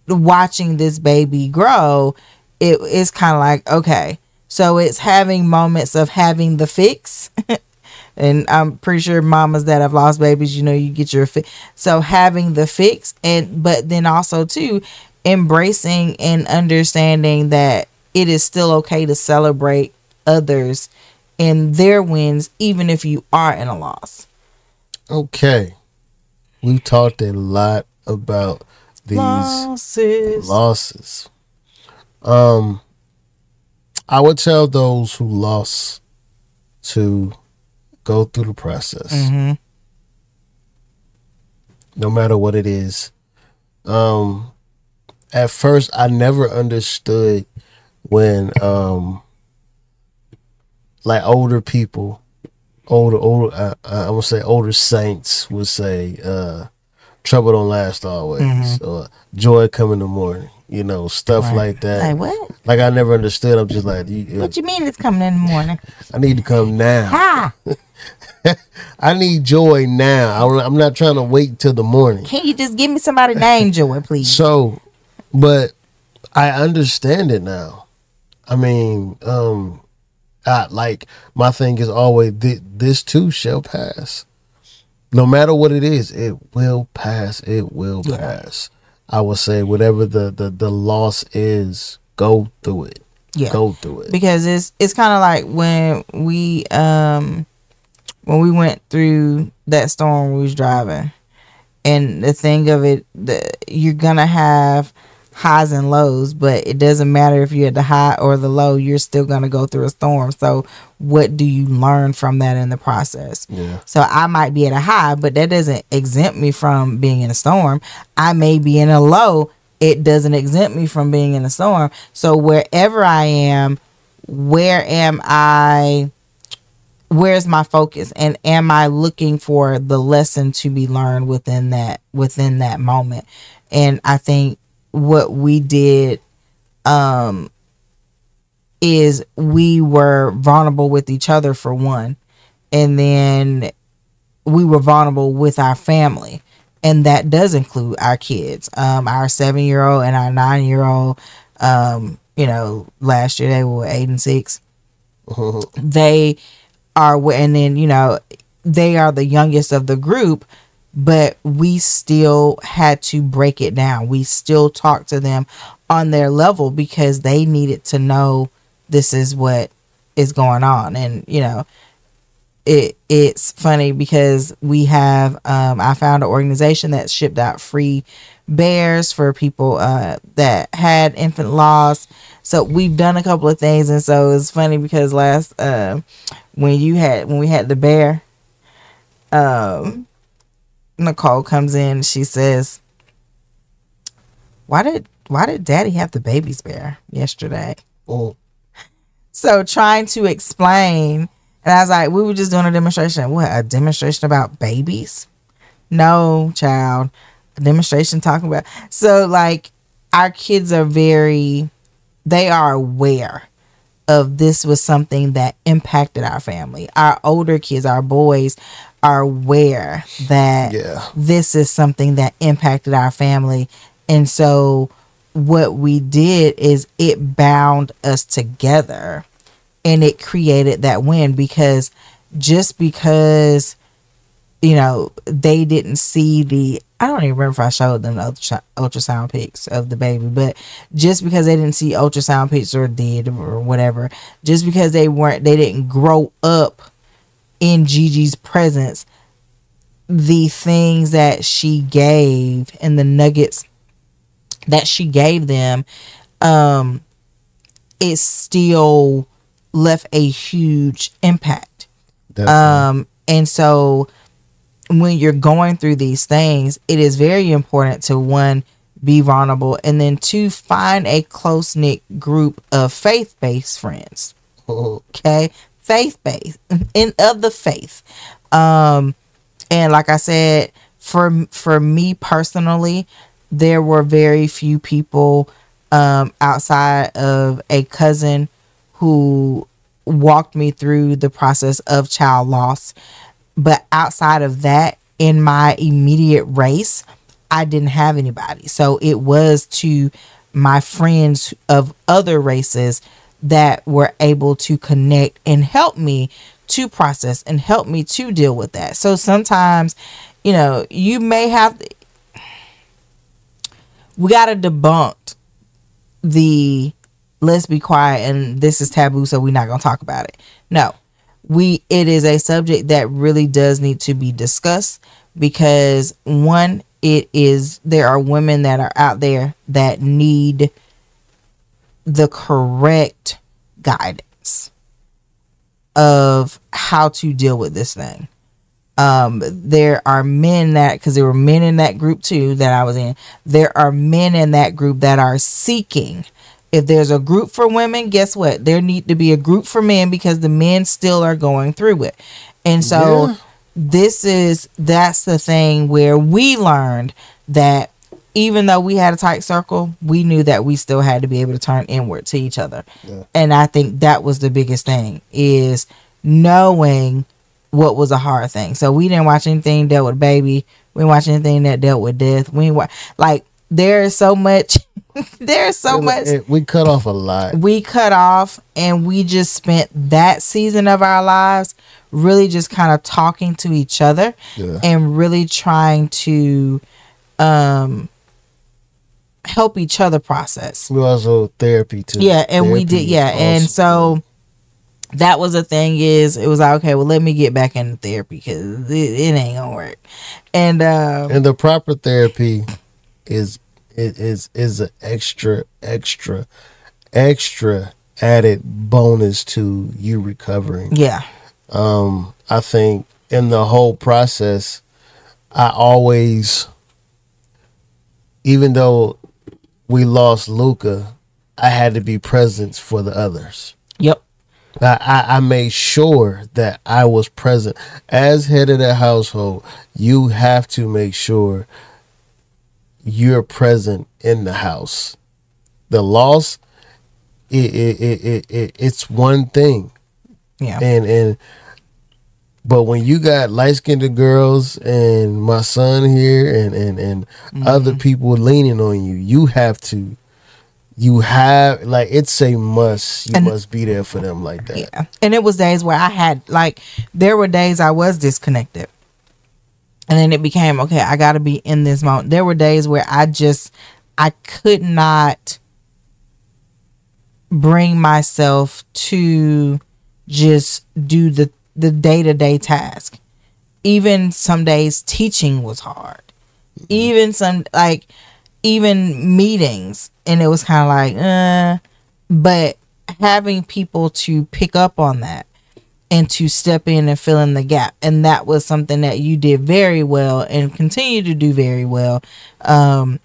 watching this baby grow. It is kind of like okay, so it's having moments of having the fix. and I'm pretty sure mamas that have lost babies, you know, you get your fix. So having the fix and but then also too embracing and understanding that it is still okay to celebrate others and their wins even if you are in a loss. Okay. We've talked a lot about these Losses. losses. Um, I would tell those who lost to go through the process, Mhm. no matter what it is. Um, at first, I never understood when, um, like older people, older, older, uh, I would say older saints would say, uh, trouble don't last always, or joy come in the morning, you know, stuff Right. like that. Like what? Like I never understood. I'm just like, you, What you mean it's coming in the morning? I need to come now. Ha! I need joy now. I'm not trying to wait till the morning. Can you just give me somebody named Joy, please? So, but I understand it now. I mean, um, I like my thing is always thi- this too shall pass. No matter what it is, it will pass. It will Yeah. pass. I would say whatever the the the loss is, go through it. Yeah. Go through it. because it's it's kind of like when we um when we went through that storm we was driving and the thing of it the, you're gonna have highs and lows but it doesn't matter if you're at the high or the low you're still gonna go through a storm so what do you learn from that in the process Yeah. so I might be at a high, but that doesn't exempt me from being in a storm. I may be in a low. It doesn't exempt me from being in a storm. So wherever I am, where am I? Where's my focus? And am I looking for the lesson to be learned within that within that moment? And I think what we did um is we were vulnerable with each other for one and then we were vulnerable with our family. And that does include our kids. Um our seven year old and our nine year old um you know last year they were eight and six. They are and then you know they are the youngest of the group but we still had to break it down. We still talked to them on their level because they needed to know this is what is going on. And you know it it's funny because we have um I found an organization that shipped out free bears for people uh that had infant loss. So we've done a couple of things. And so it's funny because last uh, when you had when we had the bear um Nicole comes in she says why did why did daddy have the baby's bear yesterday? Oh, So trying to explain And I was like, we were just doing a demonstration. What, a demonstration about babies? No, child. A demonstration talking about. So, like, our kids are very, they are aware of this was something that impacted our family. Our older kids, our boys, are aware that Yeah. this is something that impacted our family. And so, what we did is it bound us together and it created that win because just because you know they didn't see the I don't even remember if I showed them the ultra, ultrasound pics of the baby, but just because they didn't see ultrasound pics or did or whatever, just because they weren't they didn't grow up in Gigi's presence, the things that she gave and the nuggets that she gave them, um, it still left a huge impact. Definitely. Um, and so when you're going through these things, it is very important to one be vulnerable and then two find a close knit group of faith based friends. Okay, faith based in of the faith. Um, and like I said, for for me personally, there were very few people um, outside of a cousin who walked me through the process of child loss. But outside of that, in my immediate race, I didn't have anybody. So it was to my friends of other races that were able to connect and help me to process and help me to deal with that. So sometimes, you know, you may have we got to debunk the let's be quiet and this is taboo so we're not going to talk about it. No. We it is a subject that really does need to be discussed because one it is there are women that are out there that need the correct guidance of how to deal with this thing. Um, there are men that because there were men in that group too that I was in. There are men in that group that are seeking. If there's a group for women, guess what? There need to be a group for men because the men still are going through it. And so Yeah. this is that's the thing where we learned that even though we had a tight circle, we knew that we still had to be able to turn inward to each other. Yeah. And I think that was the biggest thing is knowing what was a hard thing. So we didn't watch anything dealt with baby. We didn't watch anything that dealt with death. We wa- like there is so much there's so It- much it- we cut off a lot. we cut off and we just spent that season of our lives really just kind of talking to each other Yeah. and really trying to um help each other process. We also therapy too. yeah and we did yeah is and so that was the thing is it was like okay well let me get back into therapy because it, it ain't gonna work. And um and the proper therapy is it is is an extra extra extra added bonus to you recovering. Yeah. Um i think in the whole process i always even though we lost luca i had to be present for the others yep I, I, I made sure that I was present as head of the household. You have to make sure you're present in the house. The loss, it, it, it, it, it it's one thing, yeah and and but when you got light skinned girls and my son here and and and Mm-hmm. other people leaning on you, you have to. You have like it's a must. You And- must be there for them like that. Yeah. And it was days where I had like there were days I was disconnected. And then it became okay, I got to be in this moment. There were days where I just I could not bring myself to just do the the day-to-day task. Even some days teaching was hard. Even some like even meetings and it was kind of like uh but having people to pick up on that and to step in and fill in the gap and that was something that you did very well and continue to do very well um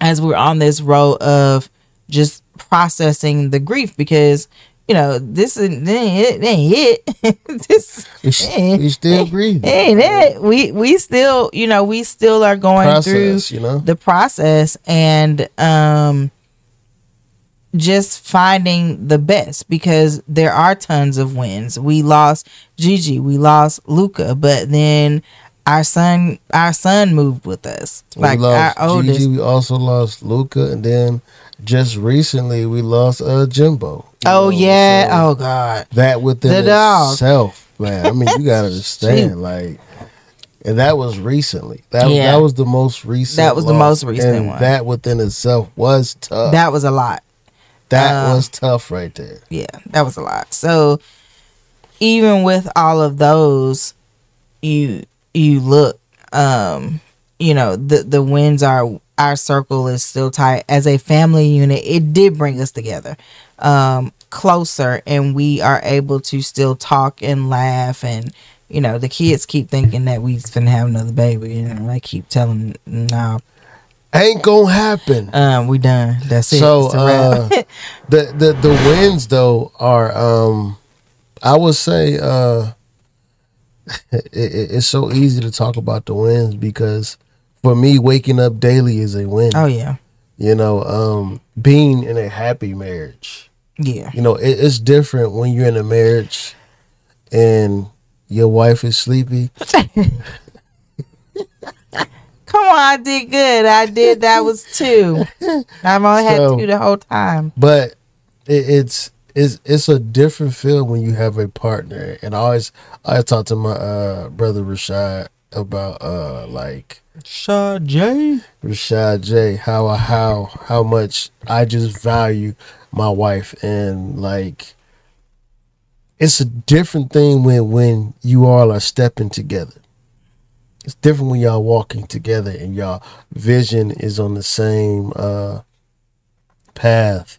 as we're on this road of just processing the grief because you you know, this is it ain't it. this we, still breathing. Ain't it? We we still, you know, we still are going process, through you know? the process and um just finding the best because there are tons of wins. We lost Gigi, we lost Luca, but then our son our son moved with us. We like our oldest. Gigi, we also lost Luca and then just recently we lost uh Jimbo. Oh know? yeah. So oh god. That within the itself, man. I mean you gotta understand, like and that was recently. That yeah. that was the most recent. That was loss, the most recent one. That within itself was tough. That was a lot. That um, was tough right there. Yeah, that was a lot. So even with all of those, you you look um you know the the wins are our circle is still tight. As a family unit it did bring us together um closer and we are able to still talk and laugh and you know the kids keep thinking that we finna have another baby and I keep telling them no ain't gonna happen. Um we done. That's it. So uh, the the the wins though are um i would say uh it, it, it's so easy to talk about the wins because for me, waking up daily is a win. Oh yeah. You know, um, being in a happy marriage. Yeah. You know, it, it's different when you're in a marriage and your wife is sleepy. Come on, I did good. I did that was two. I've only so, had two the whole time. But it, it's it's it's a different feel when you have a partner. And I always I talk to my uh, brother Rashad about uh like Rashad J. Rashad J. How how how much I just value my wife and like it's a different thing when when you all are stepping together. It's different when y'all walking together and y'all vision is on the same uh path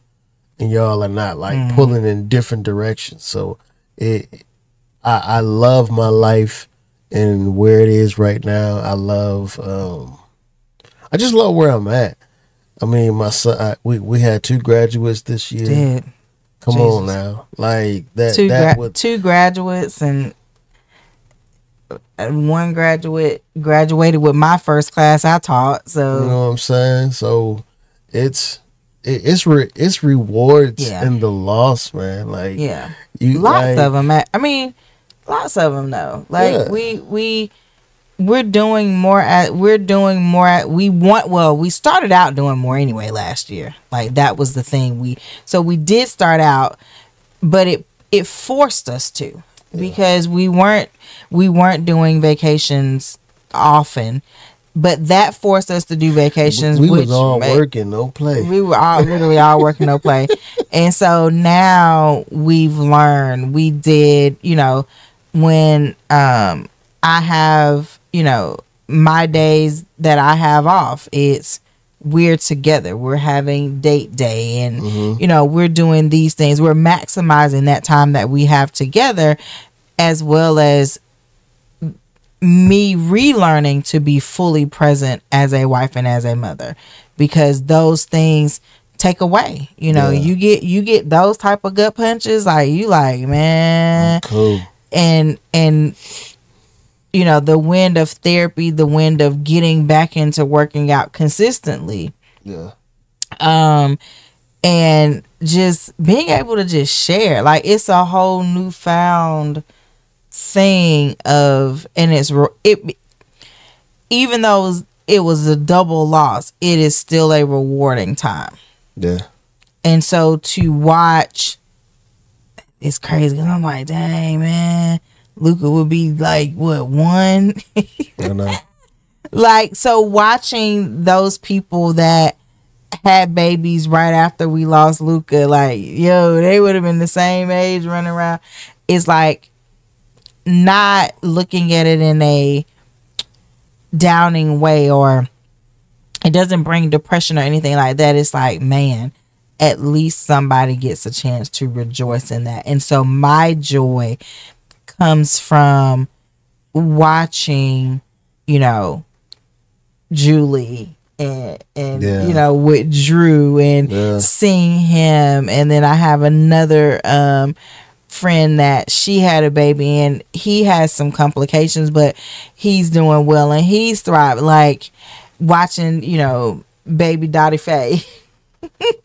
and y'all are not like mm. pulling in different directions. So it I I love my life and where it is right now. I love um I just love where I'm at. I mean, my son I, we we had two graduates this year. Did. Come Jesus. on now. Like that two that gra- two graduates and one graduate graduated with my first class I taught. So you know what I'm saying. So it's it's re, it's rewards yeah. in the loss, man. Like yeah, you lots like, of them. I mean, lots of them though. Like yeah. we we we're doing more at we're doing more at we want well we started out doing more anyway last year like that was the thing we so we did start out but it it forced us to yeah. because we weren't we weren't doing vacations often but that forced us to do vacations. We was all made, working, no play. We were all literally all working, no play. And so now we've learned. We did, you know, when um I have, you know, my days that I have off, it's we're together. We're having date day and mm-hmm. you know, we're doing these things. We're maximizing that time that we have together as well as me relearning to be fully present as a wife and as a mother because those things take away. You know, yeah. you get you get those type of gut punches like you like, man. Cool and and you know the wind of therapy the wind of getting back into working out consistently. Yeah. Um and just being able to just share like it's a whole newfound thing of and it's it even though it was, it was a double loss it is still a rewarding time. Yeah. And so to watch it's crazy. Cause I'm like, dang man, Luca would be like what one? I know. Like so, watching those people that had babies right after we lost Luca, like yo, they would have been the same age running around. It's like not looking at it in a downing way or it doesn't bring depression or anything like that. It's like, man, at least somebody gets a chance to rejoice in that. And so my joy comes from watching, you know, Julie and and Yeah. you know with Drew and Yeah. seeing him and then I have another um friend that she had a baby and he has some complications but he's doing well and he's thriving like watching you know baby Dottie Faye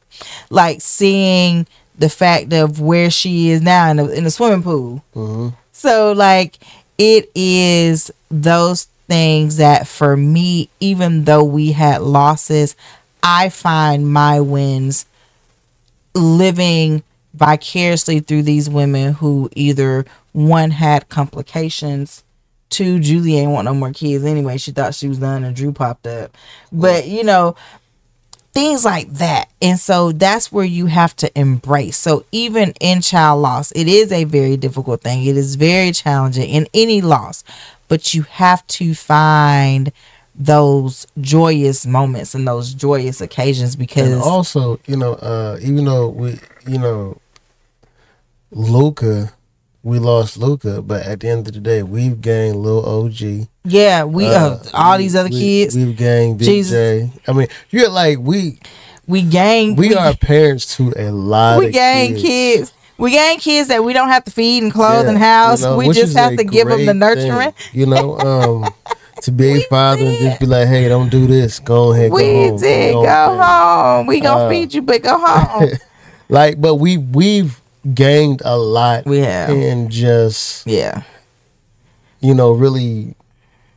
like seeing the fact of where she is now in the, in the swimming pool Mhm. so like it is those things that for me, even though we had losses, I find my wins living vicariously through these women who either one had complications, two Julie ain't want no more kids anyway. She thought she was done and Drew popped up. But you know, things like that. And so that's where you have to embrace. So even in child loss, it is a very difficult thing. It is very challenging in any loss, but you have to find those joyous moments and those joyous occasions because And also, you know, uh, even though we, you know, Luca, we lost Luca, but at the end of the day, we've gained Lil OG. yeah, we uh, Uh, all we- these other we- kids, We've gained Big Jesus. J. I mean, you're like we we gain we are parents to a lot we of gain kids. kids. We gain kids that we don't have to feed and clothe Yeah, and house. you know, we just have to give them the nurturing. thing, you know, um, to be a We father and just be like, hey, don't do this. Go ahead, We go home. did Go go home. home. We gonna Uh, feed you, but go home. Like, but we we've gained a lot we have, And just yeah, you know really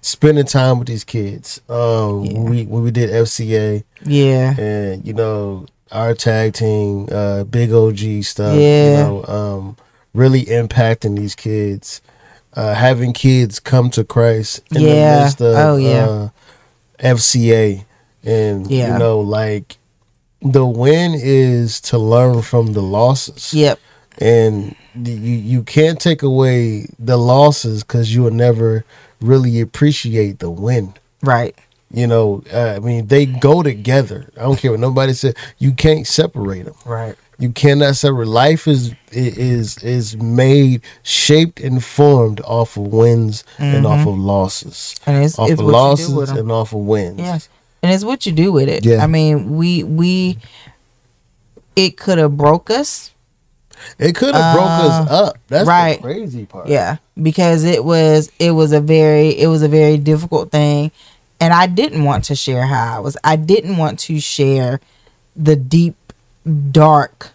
spending time with these kids. Um, Yeah. we when we did FCA yeah, and you know our tag team, uh, big OG stuff. Yeah. You know, um, really impacting these kids. Uh, having kids come to Christ in Yeah. the midst of Oh, yeah. uh, FCA, and Yeah. you know, like the win is to learn from the losses yep, and you you can't take away the losses because you will never really appreciate the win. right, You know, uh, I mean, they go together. I don't care what nobody said. You can't separate them. right, You cannot separate. Life is is is made, shaped, and formed off of wins and off of losses. and it's, Off it's of what you do losses and off of wins. Yeah, and it's what you do with it. Yeah. I mean, we we it could have broke us. It could have broke us up. That's right. the crazy part. Yeah, because it was it was a very it was a very difficult thing, and I didn't want to share how I was. I didn't want to share the deep, dark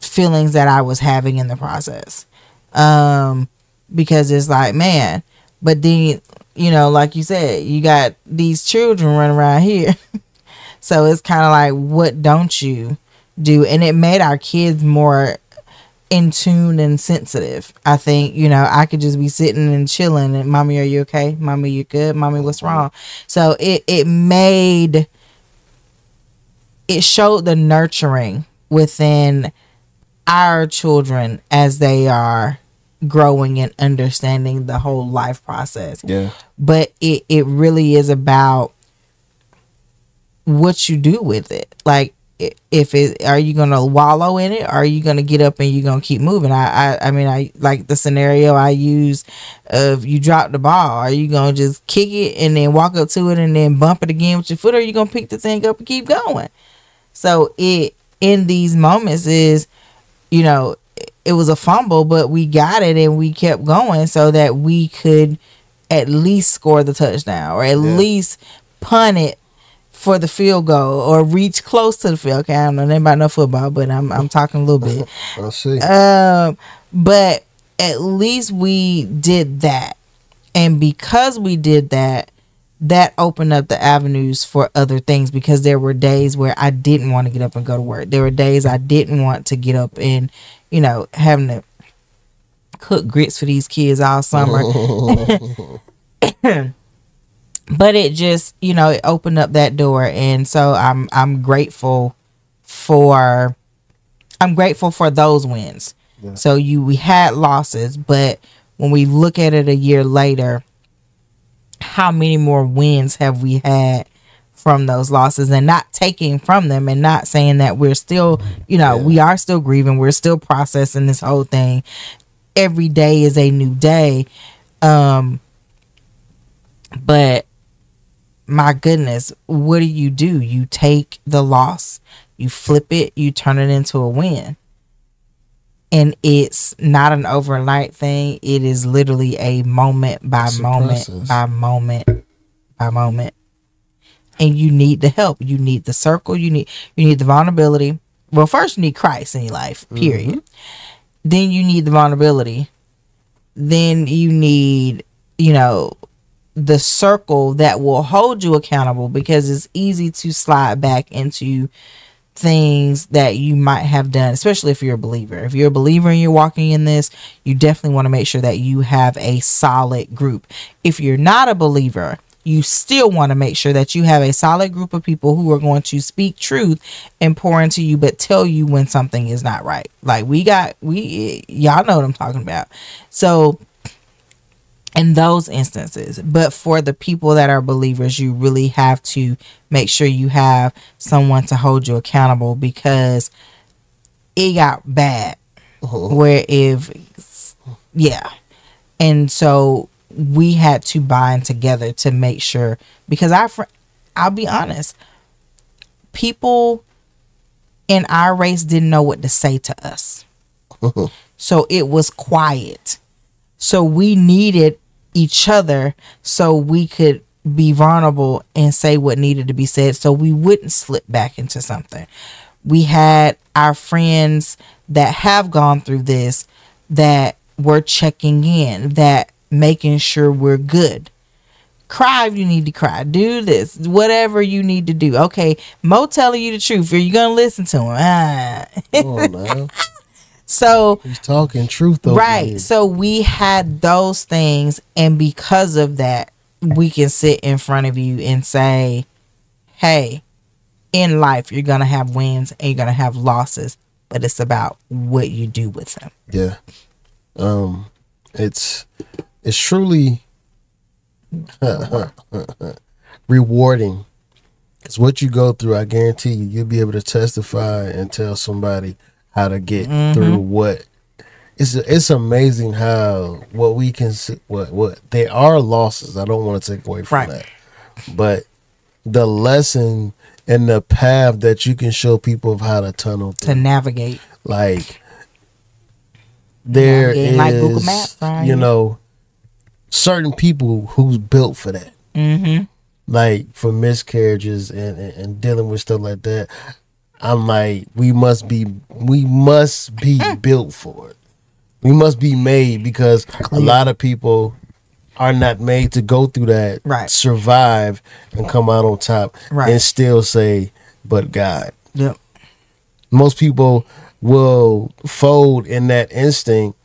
feelings that I was having in the process, um, because it's like man. But then you know, like you said, you got these children running around here, so it's kind of like, what don't you do? And it made our kids more in tune and sensitive. I think, you know, I could just be sitting and chilling and mommy, are you okay? Mommy, you good? Mommy, what's mm-hmm. wrong? So it it made it showed the nurturing within our children as they are growing and understanding the whole life process Yeah. but it it really is about what you do with it like if it are you gonna wallow in it? Or are you gonna get up and you gonna keep moving? I, I i mean i like the scenario i used of you drop the ball are you gonna just kick it and then walk up to it and then bump it again with your foot or are you gonna pick the thing up and keep going? So it in these moments is you know it was a fumble but we got it and we kept going so that we could at least score the touchdown or at Yeah. least punt it for the field goal or reach close to the field. Okay, I don't know nothing about no football, but I'm I'm talking a little bit. I see. Um, but at least we did that, and because we did that, that opened up the avenues for other things. Because there were days where I didn't want to get up and go to work. There were days I didn't want to get up and, you know, having to cook grits for these kids all summer. But it just you know it opened up that door. And so i'm i'm grateful for i'm grateful for those wins. Yeah. so you we had losses but when we look at it a year later how many more wins have we had from those losses? And not taking from them and not saying that we're still you know Yeah. we are still grieving we're still processing this whole thing. Every day is a new day. Um but my goodness, what do you do? You take the loss, you flip it, you turn it into a win. And it's not an overnight thing. It is literally a moment by It's moment by moment by moment. And you need the help. You need the circle. You need you need the vulnerability. Well, first you need Christ in your life, mm-hmm. period. Then you need the vulnerability. Then you need, you know, the circle that will hold you accountable because it's easy to slide back into things that you might have done, especially if you're a believer. If you're a believer and you're walking in this, you definitely want to make sure that you have a solid group. If you're not a believer, you still want to make sure that you have a solid group of people who are going to speak truth and pour into you, but tell you when something is not right. Like we got, we, y'all know what I'm talking about. So, in those instances. But for the people that are believers, you really have to make sure you have someone to hold you accountable because it got bad. Uh-huh. Where if, yeah. And so we had to bind together to make sure because fr- I'll be honest, people in our race didn't know what to say to us. Uh-huh. so it was quiet. So we needed each other so we could be vulnerable and say what needed to be said so we wouldn't slip back into something. We had our friends that have gone through this that were checking in, that making sure we're good. Cry if you need to cry. Do this, whatever you need to do. Okay, Mo telling you the truth. Are you gonna listen to him? Ah. Now. so He's talking truth right here. so we had those things and because of that we can sit in front of you and say hey in life you're gonna have wins and you're gonna have losses but it's about what you do with them Yeah. Um it's it's truly rewarding. Cuz what you go through, I guarantee you you'll be able to testify and tell somebody how to get through what it's it's amazing how what we can see what what they are losses. I don't want to take away from Right. that. But the lesson and the path that you can show people of how to tunnel through to navigate like there Navigating is like Google Maps, right? you know certain people who's built for that mm-hmm like for miscarriages and, and, and dealing with stuff like that i'm like we must be we must be built for it we must be made because a lot of people are not made to go through that Right. survive and come out on top Right. and still say but god yep most people will fold in that instinct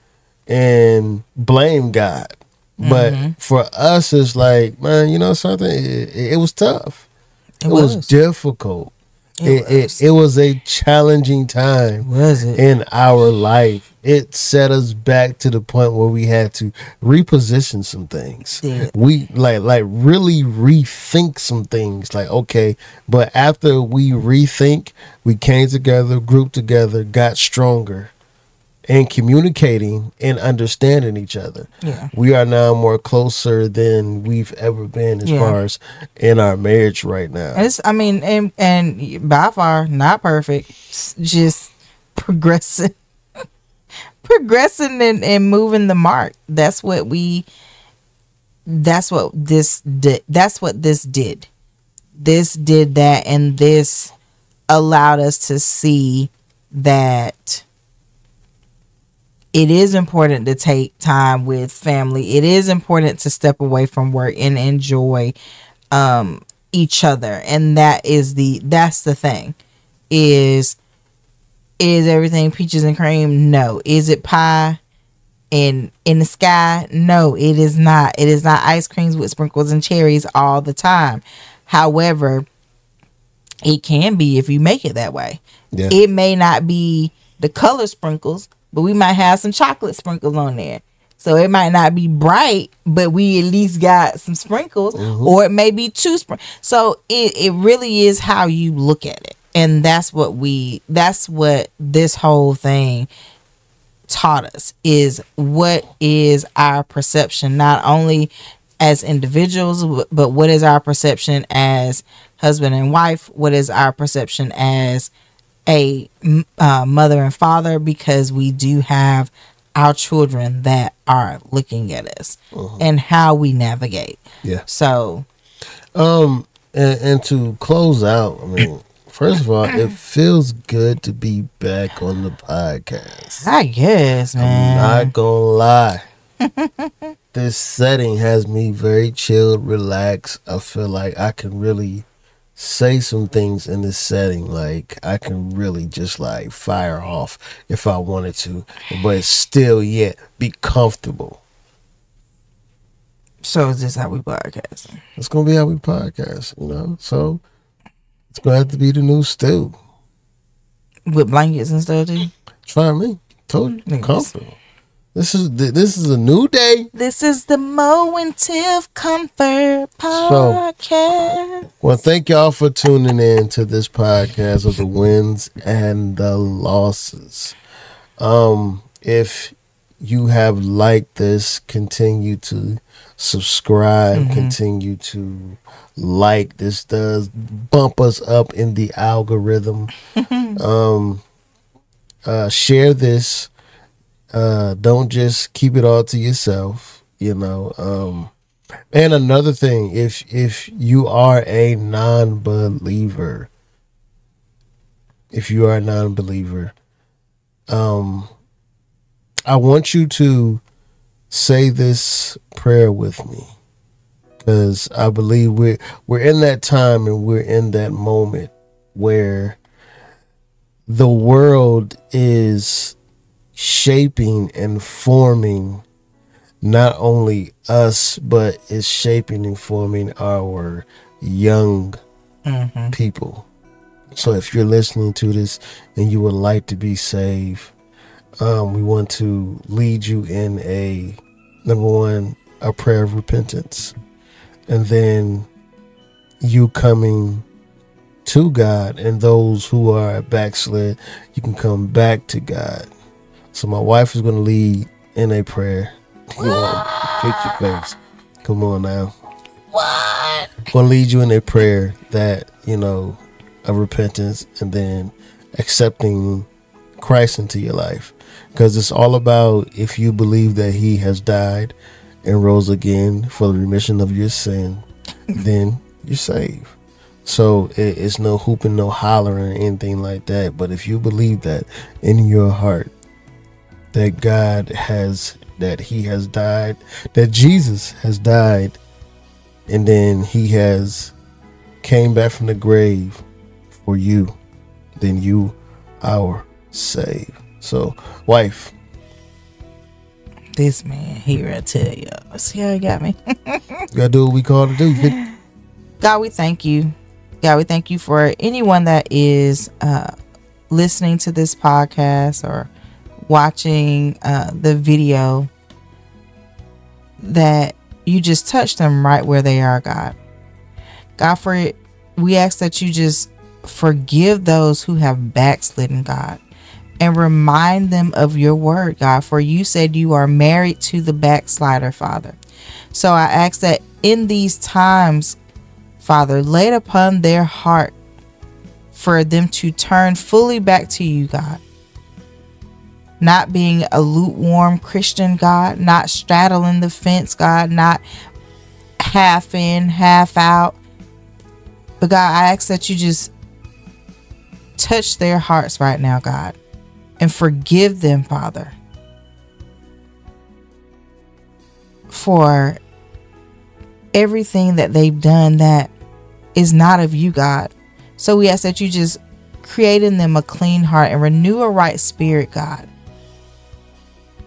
and blame God. But Mm-hmm. for us, it's like, man, you know something? It, it was tough. It It, was. was. difficult. It It, was. it, it was a challenging time was it in our life. It set us back to the point where we had to reposition some things. Did. We like like really rethink some things. Like okay, but after we rethink, we came together, grouped together, got stronger, and communicating and understanding each other. Yeah. we are now more closer than we've ever been as Yeah. far as in our marriage right now. It's, I mean, and and by far not perfect. Just progressing, progressing and, and moving the mark. That's what we. That's what this did. That's what this did. This did that, and this allowed us to see that it is important to take time with family. It is important to step away from work and enjoy um each other. And that is the that's the thing. Is is everything peaches and cream? No. Is it pie in in the sky? No it is not. It is not ice creams with sprinkles and cherries all the time. However it can be if you make it that way. Yeah. it may not be the color sprinkles but we might have some chocolate sprinkles on there so it might not be bright, but we at least got some sprinkles, mm-hmm. or it may be two sprinkles. So it, it really is how you look at it. And that's what we that's what this whole thing taught us is what is our perception not only as individuals, but what is our perception as husband and wife? What is our perception as a uh, mother and father? Because we do have our children that are looking at us uh-huh. and how we navigate. Yeah. So, um, and, and to close out, I mean, first of all, it feels good to be back on the podcast. I guess, man. I'm not gonna lie. this setting has me very chilled, relaxed. I feel like I can really say some things in this setting. Like I can really just like fire off if I wanted to, but still yet be comfortable. So is this how we podcast? It's gonna be how we podcast, you know. So it's gonna have to be the new stew with blankets and stuff too. Fine me. Told you, comfortable. This is this is a new day. This is the Mo and Tiff Comfort podcast. So, well, thank y'all for tuning in to this podcast of the wins and the losses. Um, if you have liked this, continue to subscribe, mm-hmm. continue to like. This does bump us up in the algorithm. um, uh, share this uh, don't just keep it all to yourself, you know. Um, and another thing, if if you are a non-believer, if you are a non-believer, um, I want you to say this prayer with me because I believe we're we're in that time and we're in that moment where the world is shaping and forming not only us, but it's shaping and forming our young mm-hmm. people. So if you're listening to this and you would like to be saved, um, we want to lead you in a number one, a prayer of repentance. And then you coming to God and those who are backslid, you can come back to God. So my wife is going to lead in a prayer. Come on, kick your face. Come on now. What? going to lead you in a prayer that you know, of repentance, and then accepting Christ into your life, because it's all about if you believe that He has died and rose again for the remission of your sin, then you're saved. So it, it's no hooping, no hollering, or anything like that. But if you believe that in your heart that God has that he has died, that Jesus has died, and then he has came back from the grave for you, then you are saved. So, wife. This man here, I tell you, see how he got me. gotta do what we call to do. God, we thank you. God, we thank you for anyone that is uh, listening to this podcast or watching uh, the video that you just touch them right where they are, God. God, for we ask that you just forgive those who have backslidden, God, and remind them of your word, God. For you said you are married to the backslider, Father. So I ask that in these times, Father, lay it upon their heart for them to turn fully back to you, God not being a lukewarm Christian, God, not straddling the fence, God, not half in, half out. But God, I ask that you just touch their hearts right now, God, and forgive them, Father, for everything that they've done that is not of you, God. So we ask that you just create in them a clean heart and renew a right spirit, God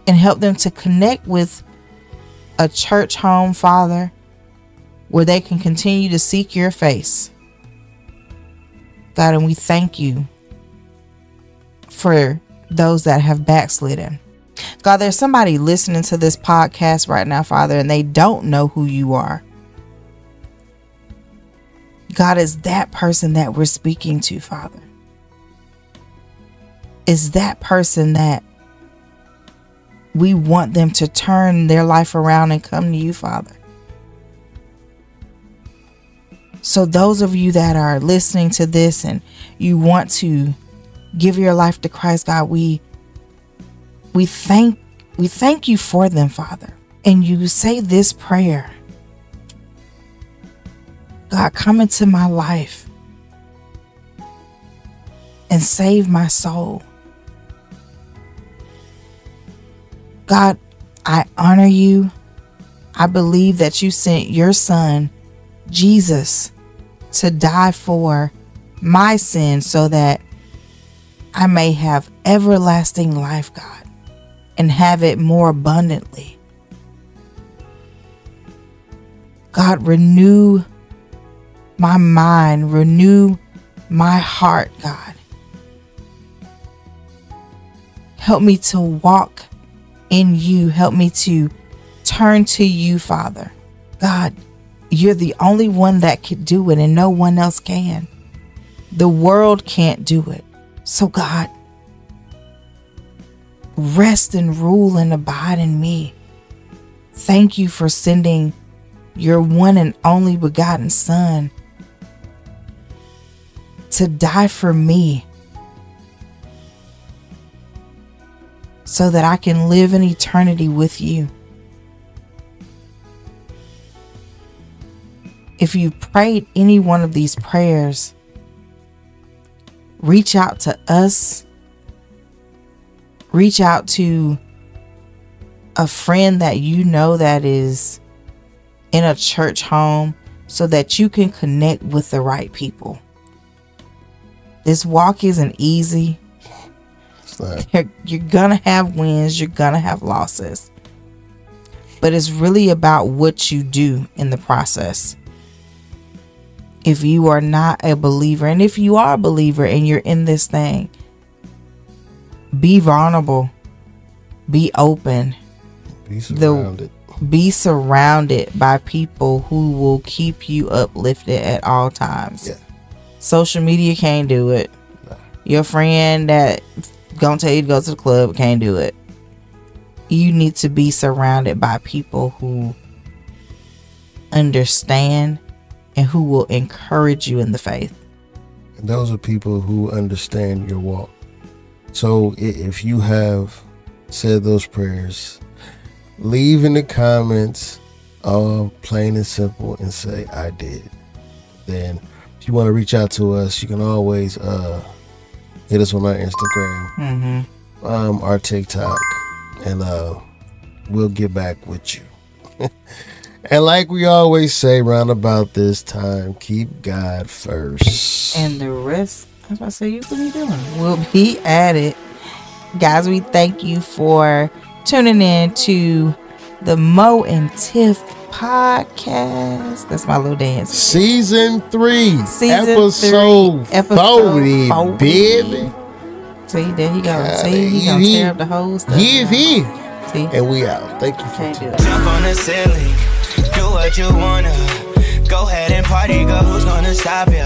and help them to connect with a church home, Father, where they can continue to seek your face. God, and we thank you for those that have backslidden. God, there's somebody listening to this podcast right now, Father, and they don't know who you are. God is that person that we're speaking to, Father. Is that person that we want them to turn their life around and come to you, Father. So, those of you that are listening to this and you want to give your life to Christ, God, we we thank we thank you for them, Father. And you say this prayer. God, come into my life and save my soul. God, I honor you. I believe that you sent your son, Jesus, to die for my sins so that I may have everlasting life, God, and have it more abundantly. God, renew my mind, renew my heart, God. Help me to walk in you. Help me to turn to you, Father. God, you're the only one that can do it, and no one else can. The world can't do it. So, God, rest and rule and abide in me. Thank you for sending your one and only begotten Son to die for me so that I can live in eternity with you. If you prayed any one of these prayers, reach out to us, reach out to a friend that you know that is in a church home so that you can connect with the right people. This walk isn't easy. You're, you're gonna have wins, you're gonna have losses. But it's really about what you do in the process. If you are not a believer, and if you are a believer and you're in this thing, be vulnerable, be open, Be surrounded. be surrounded by people who will keep you uplifted at all times. Yeah. Social media can't do it. Your friend that gonna tell you to go to the club can't do it. You need to be surrounded by people who understand and who will encourage you in the faith. And those are people who understand your walk. So if you have said those prayers, leave in the comments, uh, plain and simple, and say, I did. Then, if you want to reach out to us, you can always uh, hit us on our Instagram, Mm-hmm. um, our TikTok, and uh, we'll get back with you. and like we always say, round about this time, keep God first. And the rest, as I say, you can be doing? Will be at it, Guys, we thank you for tuning in to the Mo and Tiff podcast. That's my little dance. Season three, Season episode, three, episode 40, 40. baby. See, there he go. God, See, he gonna he- tear up the whole stuff. He is here. See, And we out. Thank you for can't tuning. Jump on the ceiling, do what you wanna. Go ahead and party, girl. Who's gonna stop ya?